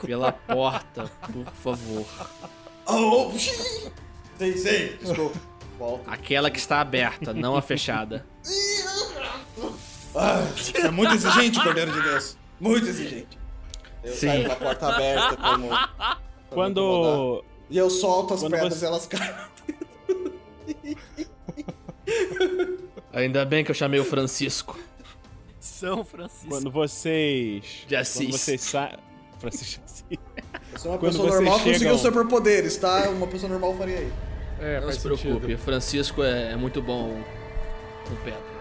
Pela porta, por favor. Oh, sim, sim, desculpa. Volto. Aquela que está aberta, não a fechada. Ah, você é muito exigente, Cordeiro de Deus. Muito exigente. Eu Sim. saio com a porta aberta como. pra não incomodar. Quando. E eu solto as Quando pedras você- e elas caem. Ainda bem que eu chamei o Francisco. São Francisco. Quando vocês. De Assis. Quando vocês saem. Francisco de Assis. Eu sou uma Quando pessoa normal chegam- conseguiu superpoderes, tá? Uma pessoa normal faria isso. É, Não se preocupe, sentido. Francisco é, é muito bom com pedra.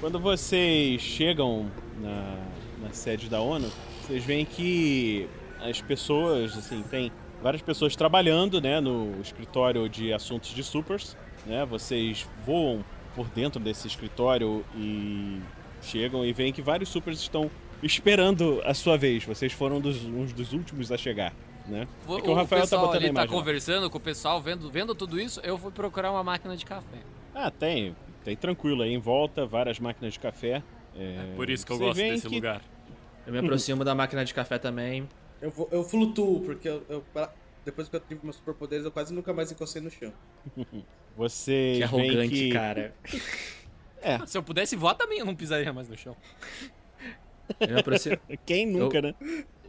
Quando vocês chegam na, na sede da ONU, vocês veem que as pessoas, assim, tem várias pessoas trabalhando, né, no escritório de assuntos de supers, né? Vocês voam por dentro desse escritório e chegam e veem que vários supers estão esperando a sua vez. Vocês foram dos, uns dos últimos a chegar, né? O, É que o Rafael tá botando ali tá conversando com o pessoal, vendo, vendo tudo isso, eu fui procurar uma máquina de café. Ah, tem. Tem tranquilo aí em volta, várias máquinas de café. É, Por isso que eu gosto desse que- lugar. Eu me aproximo da máquina de café também. Eu, vou, eu flutuo, porque eu, eu- depois que eu tive meus superpoderes, eu quase nunca mais encostei no chão. Você Que arrogante, que... cara. Se eu pudesse voar também, eu não pisaria mais no chão. Eu me aproximo. Quem nunca, Eu- né?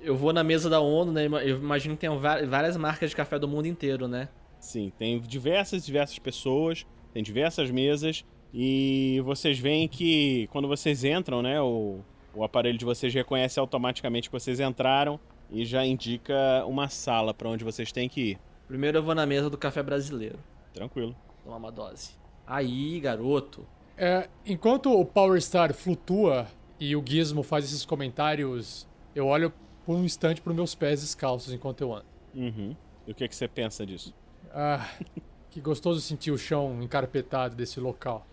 Eu vou na mesa da ONU, né? Eu imagino que tem várias marcas de café do mundo inteiro, né? Sim, tem diversas, diversas pessoas, tem diversas mesas e vocês veem que quando vocês entram, né, o, o aparelho de vocês reconhece automaticamente que vocês entraram e já indica uma sala pra onde vocês têm que ir. Primeiro eu vou na mesa do café brasileiro. Tranquilo. Tomar uma dose. Aí, garoto. É, enquanto o Power Star flutua e o Gizmo faz esses comentários, eu olho por um instante para meus pés descalços enquanto eu ando. Uhum. E o que, que você pensa disso? Ah, que gostoso sentir o chão encarpetado desse local.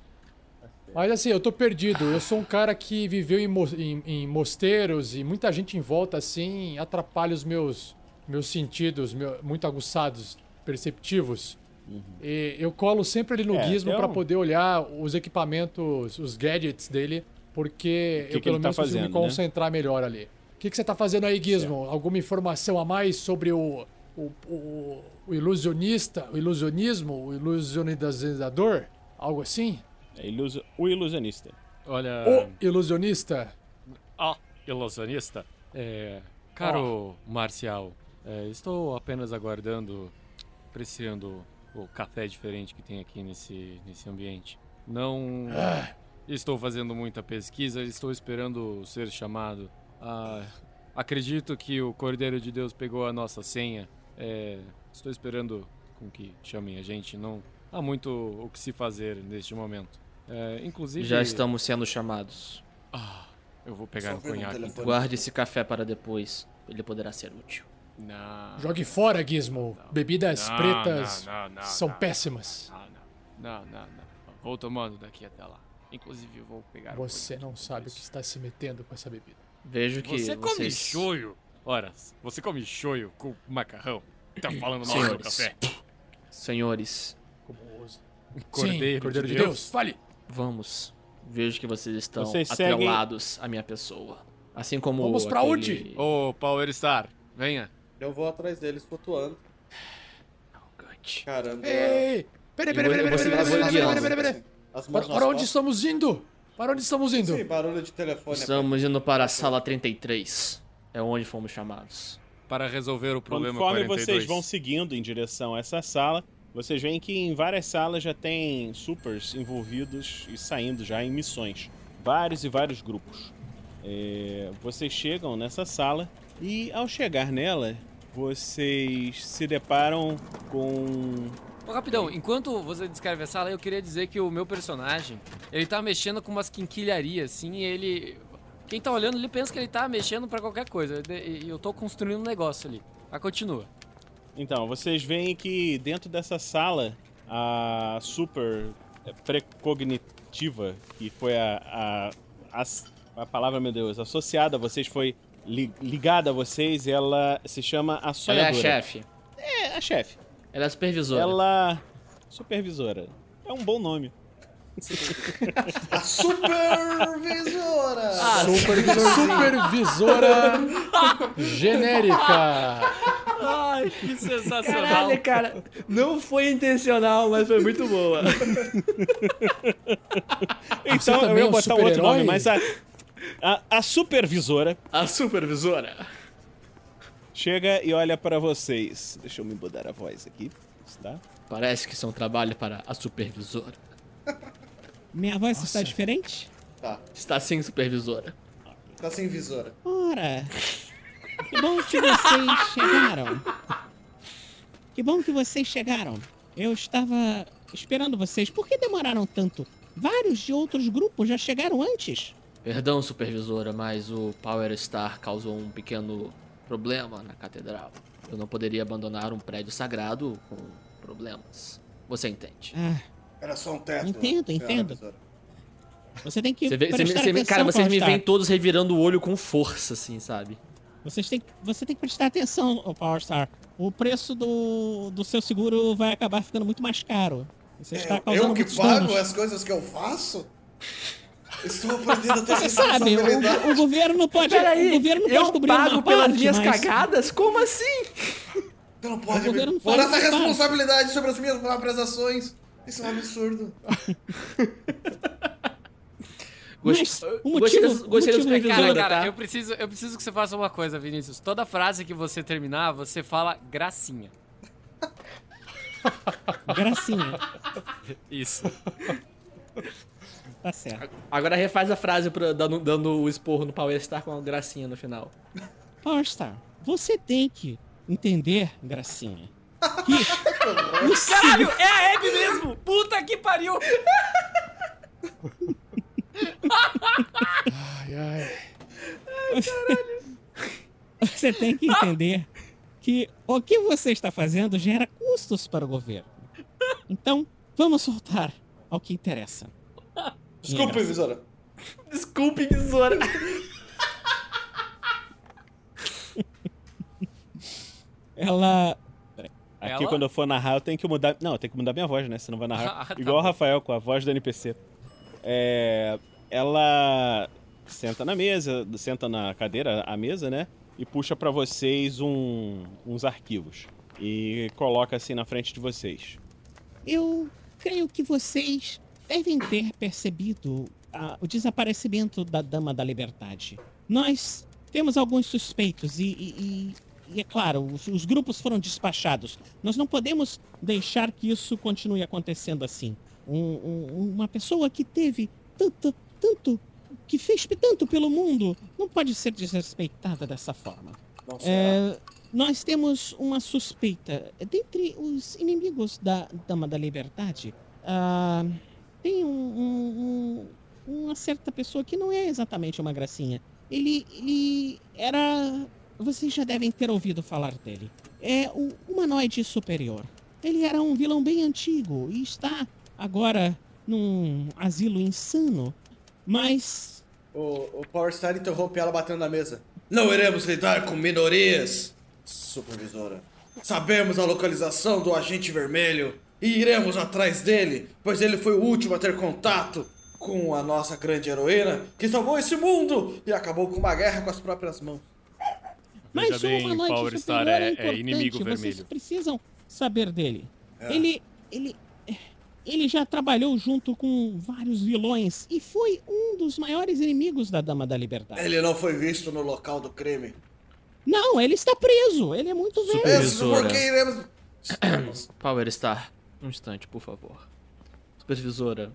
Mas assim, eu tô perdido. Eu sou um cara que viveu em, mo- em- em mosteiros e muita gente em volta assim atrapalha os meus, meus sentidos, meu- muito aguçados, perceptivos. E eu colo sempre ali no É, gizmo pra um- poder olhar os equipamentos, os gadgets dele, porque que eu que pelo tá menos me fazendo, né? concentrar melhor ali. O que, que você tá fazendo aí, Gizmo? Alguma informação a mais sobre o, o, o, o ilusionista, o ilusionismo, o ilusionizador? Algo assim? É iluso- o ilusionista. Olha. O ilusionista? Ó, ilusionista. É. Caro Marcial, é, estou apenas aguardando, apreciando o café diferente que tem aqui nesse, nesse ambiente. Não Ah, estou fazendo muita pesquisa, estou esperando ser chamado. Ah, acredito que o Cordeiro de Deus pegou a nossa senha. É, estou esperando com que chamem a gente. Não há muito o que se fazer neste momento. É, inclusive. Já estamos sendo chamados. Ah, eu vou pegar Só um conhaque. Então. Guarde esse café para depois. Ele poderá ser útil. Não. jogue fora, Gizmo. Bebidas Não, pretas não, não, não, são não. péssimas. Não, não, não, não, não. Vou tomando daqui até lá. Inclusive, eu vou pegar. um Você conhaque não sabe o que está se metendo com essa bebida. Vejo que Você come vocês... shoyu. Ora, você come shoyu com macarrão? Tá falando mal do Senhores. café? Senhores, Como ousa? Cordeiro Sim, Cordeiro de de, Deus. Deus. Fale. Vamos. Vejo que vocês estão Vocês seguem- atrelados à minha pessoa. Assim como Vamos pra aquele- onde? Ô, Power Star, venha. Eu vou atrás deles flutuando. Arrogante. Caramba. Ei! Peraí, peraí, peraí, peraí, peraí, peraí, Para, onde estamos indo? Para onde estamos indo? Sim, barulho de telefone. Estamos indo para a sala 33. É onde fomos chamados. Para resolver o problema Conforme 42. vocês vão seguindo em direção a essa sala, vocês veem que em várias salas já tem supers envolvidos e saindo já em missões. Vários e vários grupos. É, vocês chegam nessa sala e ao chegar nela, vocês se deparam com. Ô, rapidão, enquanto você descreve a sala, eu queria dizer que o meu personagem, ele tá mexendo com umas quinquilharias, assim, e ele... Quem tá olhando, ele pensa que ele tá mexendo pra qualquer coisa, e eu tô construindo um negócio ali. Mas continua. Então, vocês veem que dentro dessa sala, a super precognitiva, que foi a, a, a, a palavra, meu Deus, associada a vocês, foi li- ligada a vocês, ela se chama a Ela é sonhadora. a chefe. É, a chefe. Ela é a supervisora. Ela... Supervisora. É um bom nome. A supervisora! Supervisora genérica. Ai, que sensacional. Caralho, cara. Não foi intencional, mas foi muito boa. Então, eu é ia um botar outro super-herói? nome, mas a, a, a supervisora A supervisora. chega e olha pra vocês. Deixa eu me mudar a voz aqui, tá? Parece que isso é um trabalho para a supervisora. Minha voz está diferente? Tá, Está sim, supervisora. tá sem visora. Ora, que bom que vocês chegaram. Que bom que vocês chegaram. Eu estava esperando vocês. Por que demoraram tanto? Vários de outros grupos já chegaram antes. Perdão, supervisora, mas o Power Star causou um pequeno problema na catedral. Eu não poderia abandonar um prédio sagrado com problemas. Você entende? Ah, Era só um teto. Entendo, senhora entendo. visora. você tem que Você vê- você me- prestar você me- cara, vocês me veem todos revirando o olho com força, assim, sabe? Vocês têm, você tem que prestar atenção, ô Power Star. O preço do, do seu seguro vai acabar ficando muito mais caro. Você está Eu, causando eu que pago danos. as coisas que eu faço? Estou aprendendo a ter Você sabe, o, o governo pode. Peraí, o governo pode eu cobrir pago uma pelas parte, minhas mas- cagadas? Como assim? Tu não pode O me faz essa parte. responsabilidade sobre as minhas próprias ações. Isso é um absurdo. Motivo, motivo é supervisões. Cara, cara, tá? eu preciso, eu preciso que você faça uma coisa, Vinícius. Toda frase que você terminar, você fala gracinha. gracinha. Isso. Tá certo. Agora refaz a frase pra- dando, dando o esporro no Power Star com uma gracinha no final. Powerstar, você tem que entender, gracinha, que Caralho, é a Abby mesmo! Puta que pariu! Ai, ai. você tem que entender que o que você está fazendo gera custos para o governo. Então, vamos voltar ao que interessa. Desculpe, visora. Desculpe, tesoura. Ela. Aqui Ela? quando eu for narrar, eu tenho que mudar. Não, eu tenho que mudar minha voz, né? Senão vai narrar. Ah, tá Igual o. Rafael com a voz do NPC. É, Ela senta na mesa, senta na cadeira, a mesa, né? E puxa pra vocês um- uns arquivos. E coloca assim na frente de vocês. Eu creio que vocês devem ter percebido ah, o desaparecimento da Dama da Liberdade. Nós temos alguns suspeitos e, e- e- e é claro, os, os grupos foram despachados. Nós não podemos deixar que isso continue acontecendo assim. Um- um- uma pessoa que teve tanto, tanto, que fez tanto pelo mundo, não pode ser desrespeitada dessa forma. É, nós temos uma suspeita. Dentre os inimigos da Dama da Liberdade, ah, tem um- uma certa pessoa que não é exatamente uma gracinha. Ele, ele era. Vocês já devem ter ouvido falar dele. É o humanoide superior. Ele era um vilão bem antigo e está agora num asilo insano. Mas O, o Power Star interrompe ela batendo na mesa. Não iremos lidar com minorias, supervisora. Sabemos a localização do agente vermelho e iremos atrás dele, pois ele foi o último a ter contato com a nossa grande heroína que salvou esse mundo e acabou com uma guerra com as próprias mãos. Mas Veja bem, humanoide Power Star superior é- é importante, inimigo Vocês vermelho. precisam saber dele. É. Ele, ele, ele já trabalhou junto com vários vilões e foi um dos maiores inimigos da Dama da Liberdade. Ele não foi visto no local do crime. Não, ele está preso. Ele é muito velho. Porque iremos. Power Star, um instante, por favor. Supervisora,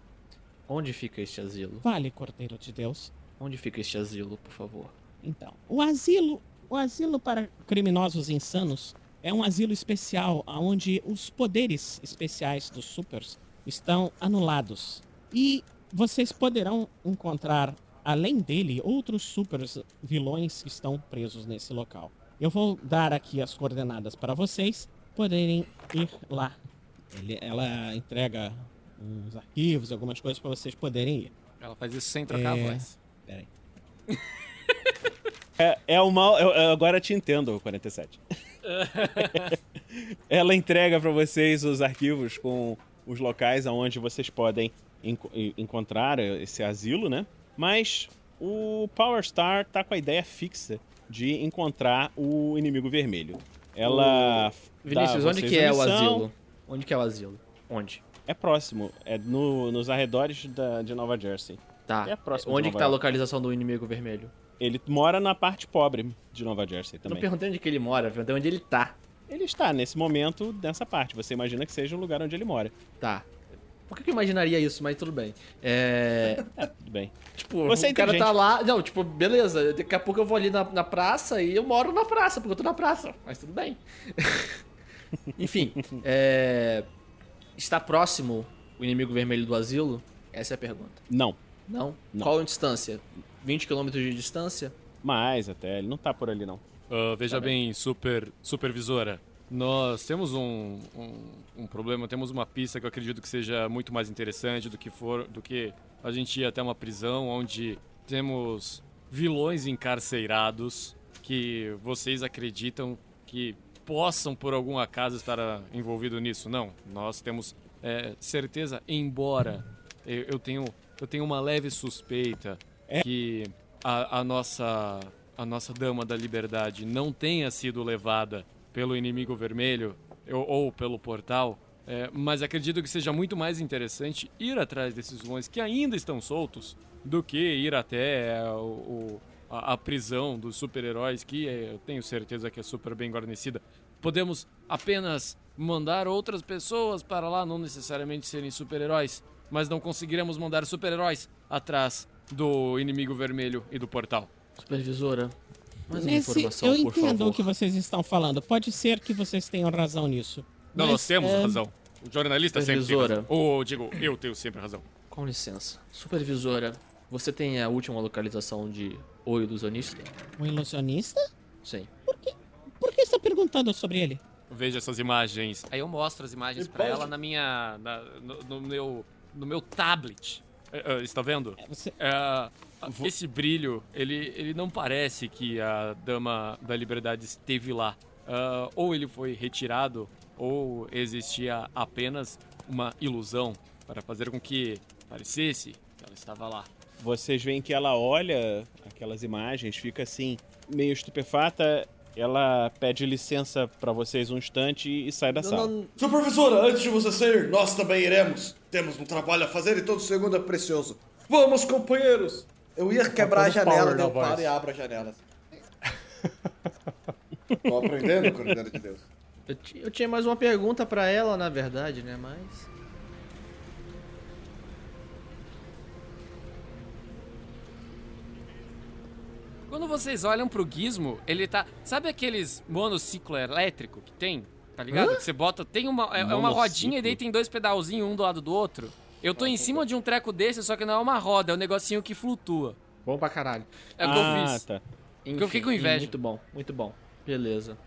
onde fica este asilo? Vale, Cordeiro de Deus. Onde fica este asilo, por favor? Então, o asilo, o asilo para criminosos insanos é um asilo especial onde os poderes especiais dos supers estão anulados. E vocês poderão encontrar, além dele, outros supers vilões que estão presos nesse local. Eu vou dar aqui as coordenadas para vocês poderem ir lá. Ele- ela entrega uns arquivos, algumas coisas para vocês poderem ir. Ela faz isso sem trocar É. a voz. Peraí. É, é o mal. eu- agora te entendo, 47. Ela entrega pra vocês os arquivos com os locais aonde vocês podem enco- encontrar esse asilo, né? Mas o Power Star tá com a ideia fixa de encontrar o inimigo vermelho. Ela. dá Vinícius, onde que é o asilo? Onde que é o asilo? Onde? É próximo, é no- nos arredores da- de Nova Jersey. Tá. É próximo de onde que Nova tá a York. localização do inimigo vermelho? Ele mora na parte pobre de Nova Jersey Eu não também. perguntei onde que ele mora, eu perguntei onde ele tá. Ele está nesse momento nessa parte. Você imagina que seja o lugar onde ele mora. Tá. Por que eu imaginaria isso? Mas tudo bem. É. Tudo bem. Tipo, Você é o cara tá lá. Não, tipo, beleza. Daqui a pouco eu vou ali na, na praça e eu moro na praça, porque eu tô na praça. Mas tudo bem. Enfim, é. Está próximo o inimigo vermelho do asilo? Essa é a pergunta. Não, Não? Não. Qual a distância? 20 km de distância? mais até. Ele não tá por ali, não. Ah, veja bem, super, supervisora. Nós temos um, um, um problema, temos uma pista que eu acredito que seja muito mais interessante do que for, do que a gente ir até uma prisão onde temos vilões encarcerados que vocês acreditam que possam por algum acaso estar ah, envolvido nisso. Não, nós temos é, certeza, embora eu, eu tenho eu tenho uma leve suspeita que a, a nossa a nossa dama da liberdade não tenha sido levada pelo inimigo vermelho ou, ou pelo portal. é, mas acredito que seja muito mais interessante ir atrás desses vilões que ainda estão soltos do que ir até é, o- a, a prisão dos super-heróis, que é, eu tenho certeza que é super bem guarnecida. Podemos apenas mandar outras pessoas para lá, não necessariamente serem super-heróis, mas não conseguiremos mandar super-heróis atrás do inimigo vermelho e do portal. Supervisora, mais uma Nesse, informação, eu por entendo favor. o que vocês estão falando. Pode ser que vocês tenham razão nisso. Não, Mas, nós temos é, razão. O jornalista sempre tem Supervisora. razão. Ou, digo, eu tenho sempre razão. Com licença. Supervisora, você tem a última localização de O Ilusionista? Um ilusionista? Sim. Por que você está perguntando sobre ele? Veja essas imagens. Aí eu mostro as imagens pra ela na minha. na- no, no meu. no meu tablet. É, é, está vendo? Você- É, esse brilho, ele, ele não parece que a Dama da Liberdade esteve lá. Ah, ou ele foi retirado, ou existia apenas uma ilusão para fazer com que parecesse que ela estava lá. Vocês veem que ela olha aquelas imagens, fica assim, meio estupefata. Ela pede licença pra vocês um instante e sai da sala. Supervisora, antes de você sair, nós também iremos. Temos um trabalho a fazer e todo segundo é precioso. Vamos, companheiros! Eu ia quebrar a todo janela, daí eu paro e abro a janela. Tô aprendendo, Cordeiro de Deus. Eu, eu tinha mais uma pergunta pra ela, na verdade, né? Mas. Quando vocês olham pro gizmo, ele tá. Sabe aqueles monociclo elétrico que tem? Tá ligado? Que você bota. Tem uma. É, é uma rodinha e daí tem dois pedalzinhos um do lado do outro. Eu tô em cima de um treco desse, só que não é uma roda, é um negocinho que flutua. Bom pra caralho. É o que eu ah, fiz. tá. Porque eu fiquei com inveja. Muito bom, muito bom. Beleza.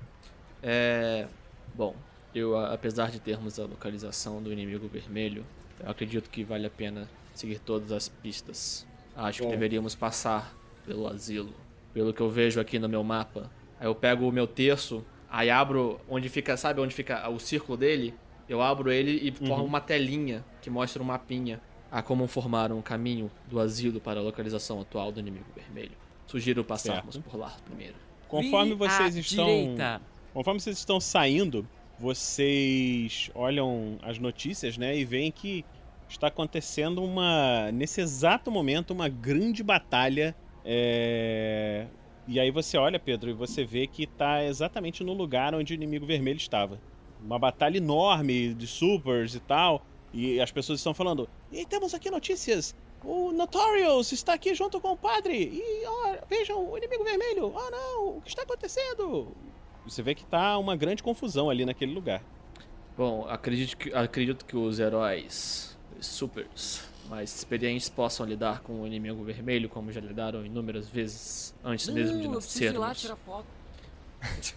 É. Bom, eu, apesar de termos a localização do inimigo vermelho, eu acredito que vale a pena seguir todas as pistas. Acho que Bom. deveríamos passar pelo asilo. Pelo que eu vejo aqui no meu mapa. Aí eu pego o meu terço, aí abro onde fica, sabe onde fica o círculo dele? Eu abro ele e formo uma telinha que mostra um mapinha a como formar um caminho do asilo para a localização atual do inimigo vermelho. Sugiro passarmos Certo. por lá primeiro. Conforme Vire vocês à estão. direita. Conforme vocês estão saindo, vocês olham as notícias, né, e veem que está acontecendo uma, nesse exato momento, uma grande batalha. é, E aí você olha, Pedro, e você vê que está exatamente no lugar onde o inimigo vermelho estava. Uma batalha enorme de supers e tal. E as pessoas estão falando: e temos aqui notícias. O Notorious está aqui junto com o padre. E ó, vejam, o inimigo vermelho. Oh não, o que está acontecendo? Você vê que tá uma grande confusão ali naquele lugar. Bom, acredito que, acredito que os heróis supers mais experientes possam lidar com o inimigo vermelho como já lidaram inúmeras vezes antes mesmo de nascermos. tirar foto.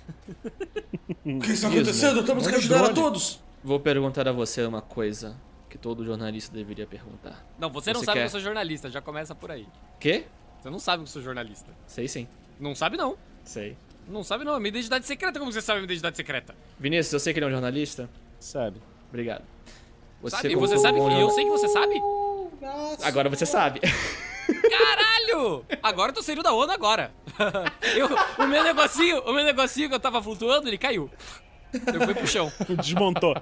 O que está acontecendo? Temos que ajudar a todos! Vou perguntar a você uma coisa que todo jornalista deveria perguntar. Não, você não Você sabe quer? que eu sou jornalista, já começa por aí. Quê? Você não sabe que eu sou jornalista. Sei sim. Não sabe, não. Sei. Não sabe, não. É minha identidade secreta. Como você sabe a minha identidade secreta? Vinícius, eu sei que ele é um jornalista. Sabe? Obrigado. sabe? E como você sabe que eu sei que você sabe? Agora você sabe. Caralho! Agora eu tô saindo da onda agora. Eu- o meu negocinho, o meu negocinho que eu tava flutuando, ele caiu. Eu fui pro chão. Desmontou.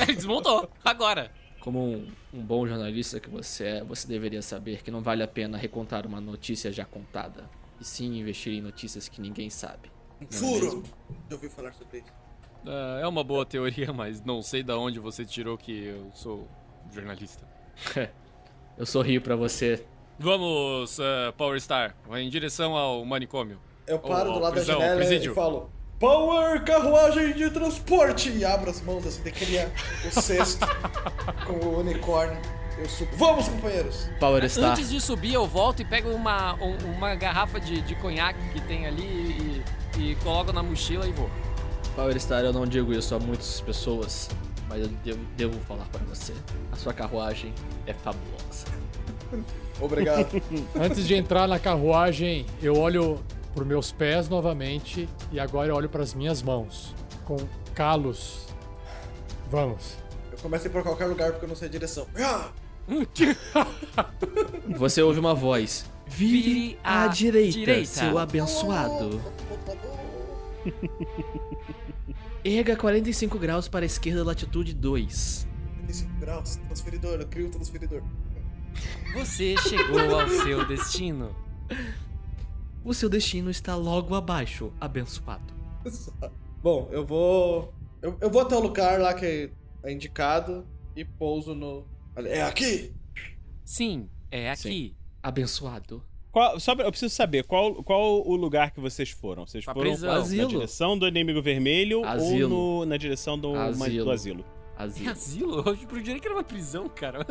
Ele desmontou. Agora. Como um, um bom jornalista que você é, você deveria saber que não vale a pena recontar uma notícia já contada, e sim investir em notícias que ninguém sabe. Um é furo! mesmo? Já ouvi falar sobre isso. Ah, é uma boa teoria, mas não sei da onde você tirou que eu sou jornalista. Eu sorrio pra você. Vamos, uh, Power Star, em direção ao manicômio. Eu paro do lado prisão, da janela presídio. e falo: Power carruagem de transporte! E abro as mãos assim, cria o cesto com o unicórnio. Eu subo. Vamos, companheiros! Power Star. Antes de subir, eu volto e pego uma, um- uma garrafa de, de conhaque que tem ali e, e coloco na mochila e vou. Power Star, eu não digo isso a muitas pessoas, mas eu devo, devo falar pra você. A sua carruagem é fabulosa. Obrigado. Antes de entrar na carruagem, eu olho por meus pés novamente e agora eu olho para as minhas mãos com calos. Vamos. eu começo a ir pra qualquer lugar porque eu não sei a direção. Você ouve uma voz. Vire à direita, seu abençoado. Erga 45 graus para a esquerda, latitude 2. 35 graus, transferidor, eu crio o transferidor. Você chegou ao seu destino. O seu destino está logo abaixo, abençoado. Bom, eu vou. Eu, eu vou até o lugar lá que é indicado e pouso no. É aqui! Sim, é aqui. Abençoado. Qual- só pra- eu preciso saber qual, qual o lugar que vocês foram. Vocês Pra foram na direção do inimigo vermelho Asilo. ou no- na direção do Asilo. do asilo? É Asilo. asilo? Eu juro que era uma prisão, cara.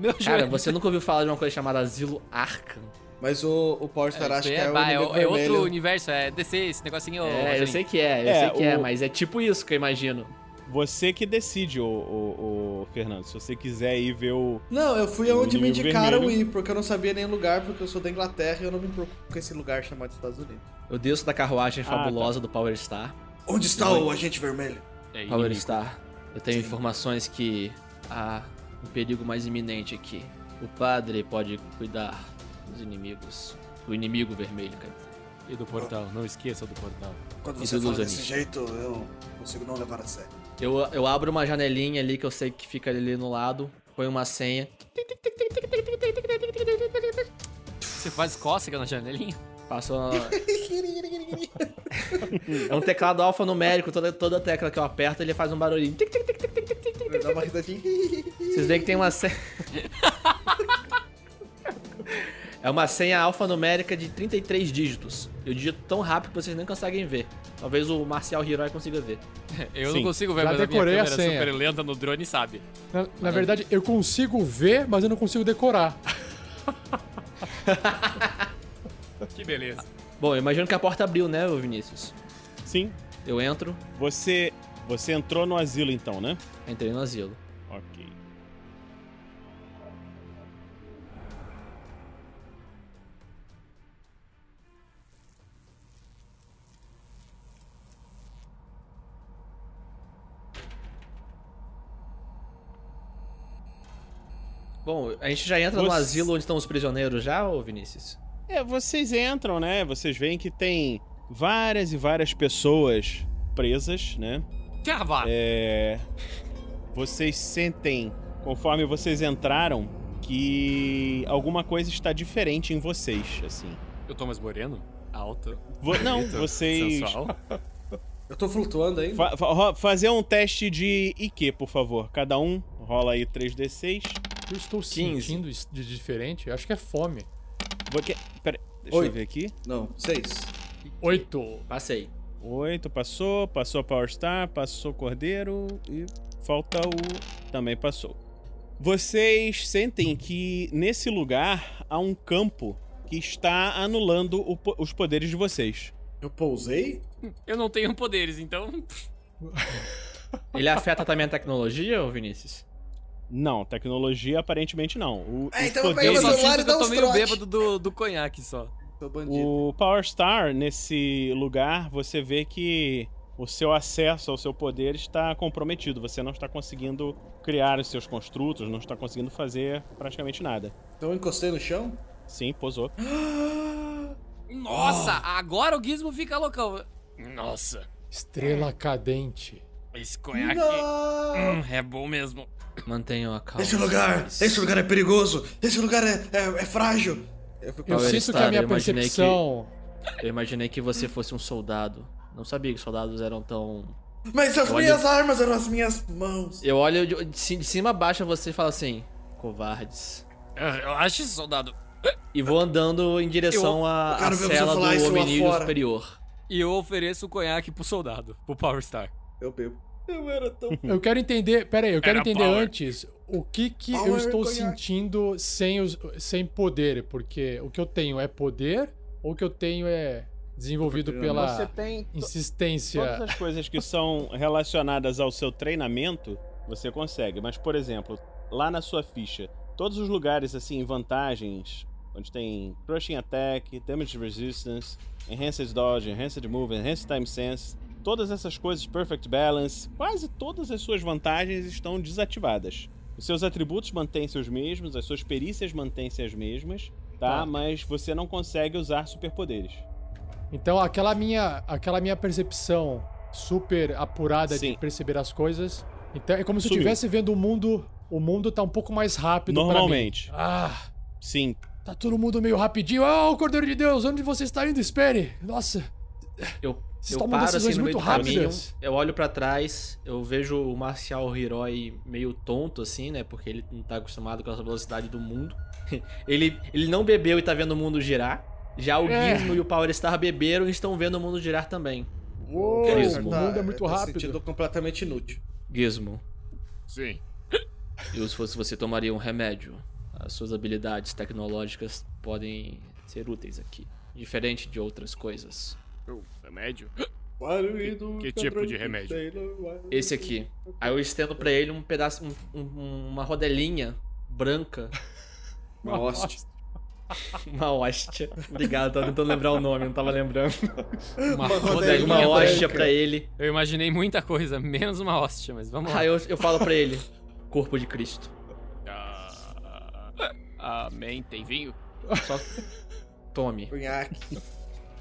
Meu Cara, joelho. você nunca ouviu falar de uma coisa chamada Asilo Arkham? Mas o, o Power Star É, aí que é, é, o bah, é, o- é outro universo, é DC, esse negocinho. é, eu gente. sei que é, eu É, sei que é, o- mas é tipo isso que eu imagino. Você que decide, o, o, Fernando. Se você quiser ir ver o. Não, eu fui O aonde me indicaram vermelho. ir, porque eu não sabia nem lugar, porque eu sou da Inglaterra e eu não me preocupo com esse lugar chamado Estados Unidos. Eu desço da carruagem Ah, fabulosa do Power Star. Onde está o agente vermelho? É Power. Star, eu tenho informações que há um perigo mais iminente aqui. O padre pode cuidar dos inimigos. Do inimigo vermelho, dizer. E do portal, não esqueça do portal. Quando você do fala desse jeito, eu consigo não levar a sério. Eu, eu abro uma janelinha ali que eu sei que fica ali no lado, ponho uma senha. Você faz cócega na janelinha? Passo uma... É um teclado alfanumérico, toda, toda tecla que eu aperto ele faz um barulhinho. Tic, tic, tic, tic, tic, tic, tic. Dá uma risadinha. Vocês veem que tem uma senha. É uma senha alfanumérica de 33 dígitos. Eu digito tão rápido que vocês nem conseguem ver. Talvez o Marcial Hiroi consiga ver. Eu Sim. não consigo ver, Já mas a minha decorei a câmera senha. super lenta no drone sabe. Na, na verdade, eu consigo ver, mas eu não consigo decorar. Que beleza. Bom, eu imagino que a porta abriu, né, Vinícius? Sim. Eu entro, Você. Você entrou no asilo então, né? entrei no asilo. Ok. Bom, a gente já entra no Você- asilo onde estão os prisioneiros já, ô Vinícius? É, vocês entram, né? Vocês veem que tem várias e várias pessoas presas, né? Vá. É, vocês sentem, conforme vocês entraram, que alguma coisa está diferente em vocês, assim. Eu tô mais moreno? Alto. Vo- não, vocês. Sensual. Eu tô flutuando ainda. Fa- fa- fazer um teste de IQ, por favor. Cada um rola aí 3d6. Eu estou 15. sentindo isso de diferente. Eu acho que é fome. Vou que- Pera, deixa Oi. eu ver aqui. Não, seis. Oito. Passei. 8 passou, passou Power Star, passou Cordeiro e falta o. Também passou. Vocês sentem que nesse lugar há um campo que está anulando o os poderes de vocês. Eu pousei? Eu não tenho poderes, então. Ele afeta também a tecnologia, ô Vinícius? Não, tecnologia aparentemente não. O, É, então eu Eu poderes, só celular e eu dá tô meio trote. bêbado do, do conhaque só. Tô bandido. o Power Star, nesse lugar, você vê que o seu acesso ao seu poder está comprometido. Você não está conseguindo criar os seus construtos, não está conseguindo fazer praticamente nada. Então eu encostei no chão? Sim, posou. Nossa, agora o Gizmo fica loucão. Nossa, Estrela cadente. Esse conhaque hum, é bom mesmo. Mantenham a calma. Esse lugar, esse lugar é perigoso, esse lugar é, é, é frágil. Eu fico Eu sinto Star, que a minha eu imaginei percepção. Eu imaginei que você fosse um soldado. Não sabia que soldados eram tão. Mas as Olha- minhas armas eram as minhas mãos. Eu olho de, de ci- de cima a baixo você e falo assim: covardes. Eu, eu acho isso, soldado. E vou andando em direção Eu- à eu cela do hominídeo superior. E eu ofereço o conhaque pro soldado, pro Power Star. Eu bebo. Eu era tão. Eu quero entender. Pera aí, eu quero Era entender power. antes o que que eu estou conhaque. sentindo sem, os, sem poder. Porque o que eu tenho é poder ou o que eu tenho é desenvolvido Você pela insistência. todas as coisas que são relacionadas ao seu treinamento, você consegue. Mas, por exemplo, lá na sua ficha, todos os lugares assim, vantagens, onde tem Crushing Attack, Damage Resistance, Enhanced Dodge, Enhanced Move, Enhanced Time Sense, todas essas coisas, Perfect Balance, quase todas as suas vantagens estão desativadas. Os seus atributos mantêm-se os mesmos, as suas perícias mantêm-se as mesmas, tá? Tá. Mas você não consegue usar superpoderes. Então aquela minha, aquela minha percepção super apurada Sim. de perceber as coisas. Então é como se eu Sumiu. estivesse vendo o mundo. O mundo tá um pouco mais rápido pra mim. Normalmente. Ah, Sim. tá todo mundo meio rapidinho. Ah, o Cordeiro de Deus, onde você está indo? Espere. Nossa, Eu, vocês eu tomam paro assim no meio muito do caminho, rápidas. eu olho pra trás, eu vejo o Marcial Hiroi meio tonto assim, né? Porque ele não tá acostumado com essa velocidade do mundo. ele, ele não bebeu e tá vendo o mundo girar. Já o É. Gizmo e o Power Star beberam e estão vendo o mundo girar também. Uou, Gizmo. o mundo é muito tá rápido. sentido completamente inútil. Gizmo, Sim. eu se fosse você tomaria um remédio. As suas habilidades tecnológicas podem ser úteis aqui. Diferente de outras coisas. O remédio? Que, tipo de remédio? Esse aqui. Aí eu estendo pra ele um pedaço, um- um- uma rodelinha branca Uma hóstia. Uma hóstia. Obrigado, tava tentando lembrar o nome, não tava lembrando. Uma Uma rodelinha hóstia branca. pra ele. Eu imaginei muita coisa, menos uma hóstia, mas vamos lá. Aí eu, eu falo pra ele: Corpo de Cristo. Ah, amém, tem vinho? Só tome. Punhaque.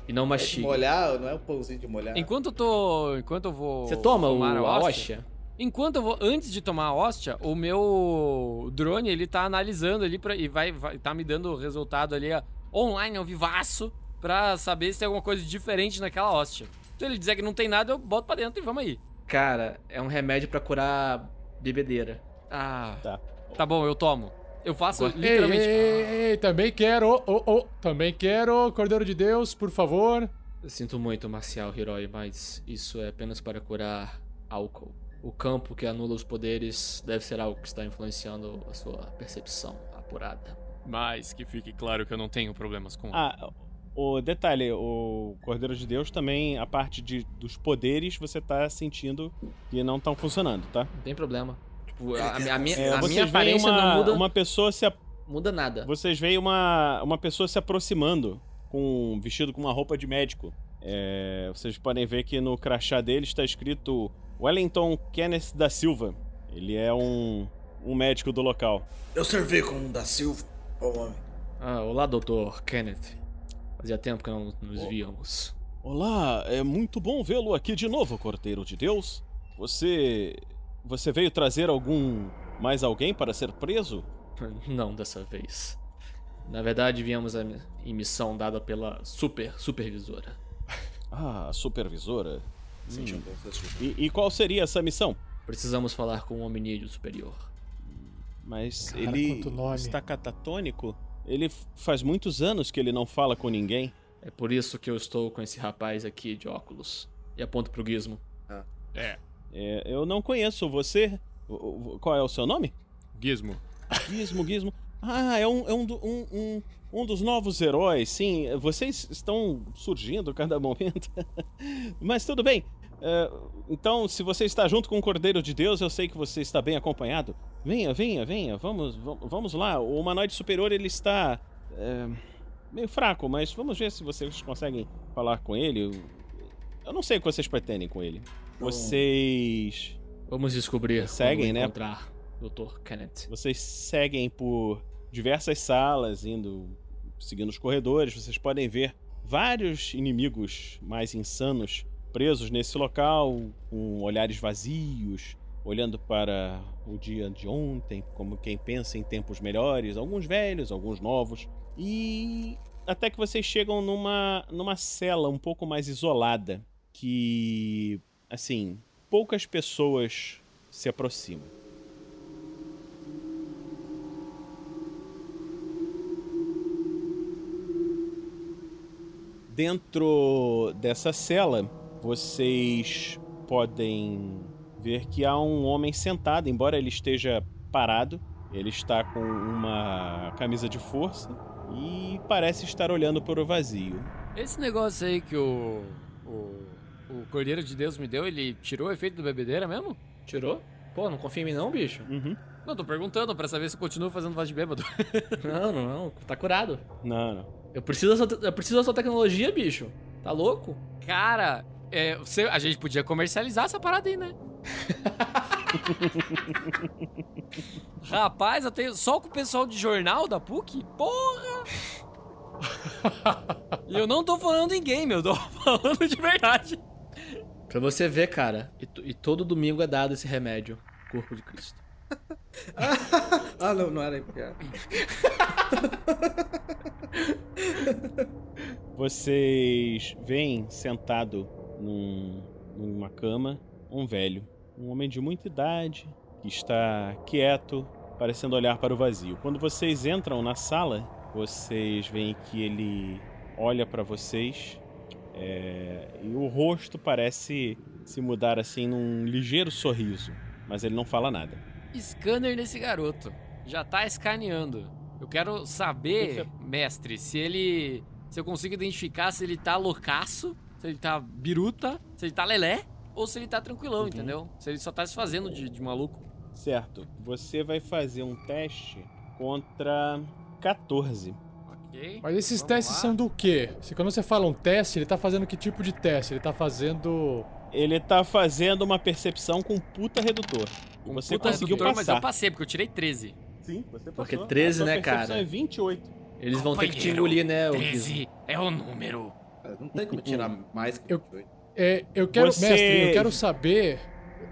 E não É de mastigue. molhar, não é um pãozinho de molhar. Enquanto eu tô. Enquanto eu vou. Você toma o, tomar a hóstia? Enquanto eu vou. Antes de tomar a hóstia, o meu drone ele tá analisando ali pra, e vai, vai. tá me dando o resultado ali ó, online, ao vivaço, pra saber se tem alguma coisa diferente naquela hóstia. Se ele dizer que não tem nada, eu boto pra dentro e vamos aí. Cara, é um remédio pra curar bebedeira. Ah. Tá. Tá bom, eu tomo. Eu faço Ei, literalmente. ei, ei, ei, também quero. Oh, oh, também quero, Cordeiro de Deus, por favor. Eu sinto muito, Marcial Hiroi, mas isso é apenas para curar álcool. O campo que anula os poderes deve ser algo que está influenciando a sua percepção apurada. Mas que fique claro que eu não tenho problemas com. Ah, o detalhe, o Cordeiro de Deus também, a parte de, dos poderes, você tá sentindo que não estão funcionando, tá? Não tem problema. Tipo, a, a minha, a minha, É, a vocês minha veem aparência uma, não muda, uma pessoa se a- muda nada. vocês veem uma, uma pessoa se aproximando com vestido com uma roupa de médico. É, vocês podem ver que no crachá dele está escrito Wellington Kenneth da Silva. Ele é um, um médico do local. Eu servi com um da Silva, ô homem. Ah, olá, doutor Kenneth. Fazia tempo que não nos víamos. Olá, é muito bom vê-lo aqui de novo, Cordeiro de Deus. Você. Você veio trazer algum. mais alguém para ser preso? Não dessa vez. Na verdade, viemos em missão dada pela super supervisora. Ah, a supervisora. Um da Silva. E, e qual seria essa missão? Precisamos falar com o hominídeo superior. Mas Cara, ele está catatônico? Ele faz muitos anos que ele não fala com ninguém. É por isso que eu estou com esse rapaz aqui de óculos. E aponto pro gizmo. É. É, eu não conheço você. Qual é o seu nome? Gizmo. Gizmo, Gizmo. Ah, é um, é um, um, um, um dos novos heróis, sim. Vocês estão surgindo a cada momento. Mas tudo bem. É, então, se você está junto com o Cordeiro de Deus, eu sei que você está bem acompanhado. Venha, venha, venha. Vamos, vam- vamos lá. O humanoide superior ele está é, meio fraco, mas vamos ver se vocês conseguem falar com ele. Eu não sei o que vocês pretendem com ele. Vocês Vamos descobrir Seguem, né? encontrar Dr. Kenneth. Vocês seguem por diversas salas, indo, seguindo os corredores. Vocês podem ver vários inimigos mais insanos presos nesse local, com olhares vazios, olhando para o dia de ontem, como quem pensa em tempos melhores, alguns velhos, alguns novos. E até que vocês chegam numa, numa cela um pouco mais isolada, que, assim, poucas pessoas se aproximam. Dentro dessa cela, vocês podem ver que há um homem sentado, embora ele esteja parado. Ele está com uma camisa de força e parece estar olhando para o vazio. Esse negócio aí que o. O, o Cordeiro de Deus me deu, ele tirou o efeito do bebedeira mesmo? Tirou? Pô, não confia em mim não, bicho? Uhum. Não, tô perguntando pra saber se eu continuo fazendo voz de bêbado. Não, não, não. Tá curado. Não, não. Eu preciso da sua, eu preciso da sua tecnologia, bicho. Tá louco? Cara, é, você- a gente podia comercializar essa parada aí, né? Rapaz, eu tenho só com o pessoal de jornal da PUC? Porra! E eu não tô falando em game, eu tô falando de verdade. Pra você ver, cara. E, e todo domingo é dado esse remédio. Corpo de Cristo. ah, não, não era piada. Vocês veem sentado num- numa cama um velho, um homem de muita idade, que está quieto, parecendo olhar para o vazio. Quando vocês entram na sala, vocês veem que ele olha para vocês é, e o rosto parece se mudar assim num ligeiro sorriso, mas ele não fala nada. Scanner nesse garoto. Já tá escaneando. Eu quero saber, mestre, se ele. Se eu consigo identificar se ele tá loucaço, se ele tá biruta, se ele tá lelé, ou se ele tá tranquilão, entendeu? Se ele só tá se fazendo de, de maluco. Certo. Você vai fazer um teste contra 14. Ok. Mas esses vamos testes lá. são do quê? Se quando você fala um teste, ele tá fazendo que tipo de teste? Ele tá fazendo. Ele tá fazendo uma percepção com puta redutor. E Um você puta conseguiu redutor, Mas eu passar. passei, porque eu tirei 13. Sim, você passou. Porque 13, A sua né, percepção cara? é 28. Eles vão ter que te engolir, né, o Gizmo? 13 é o número. Não tem como tirar mais que Eu- 28. É, eu quero. Você- Mestre, eu quero saber.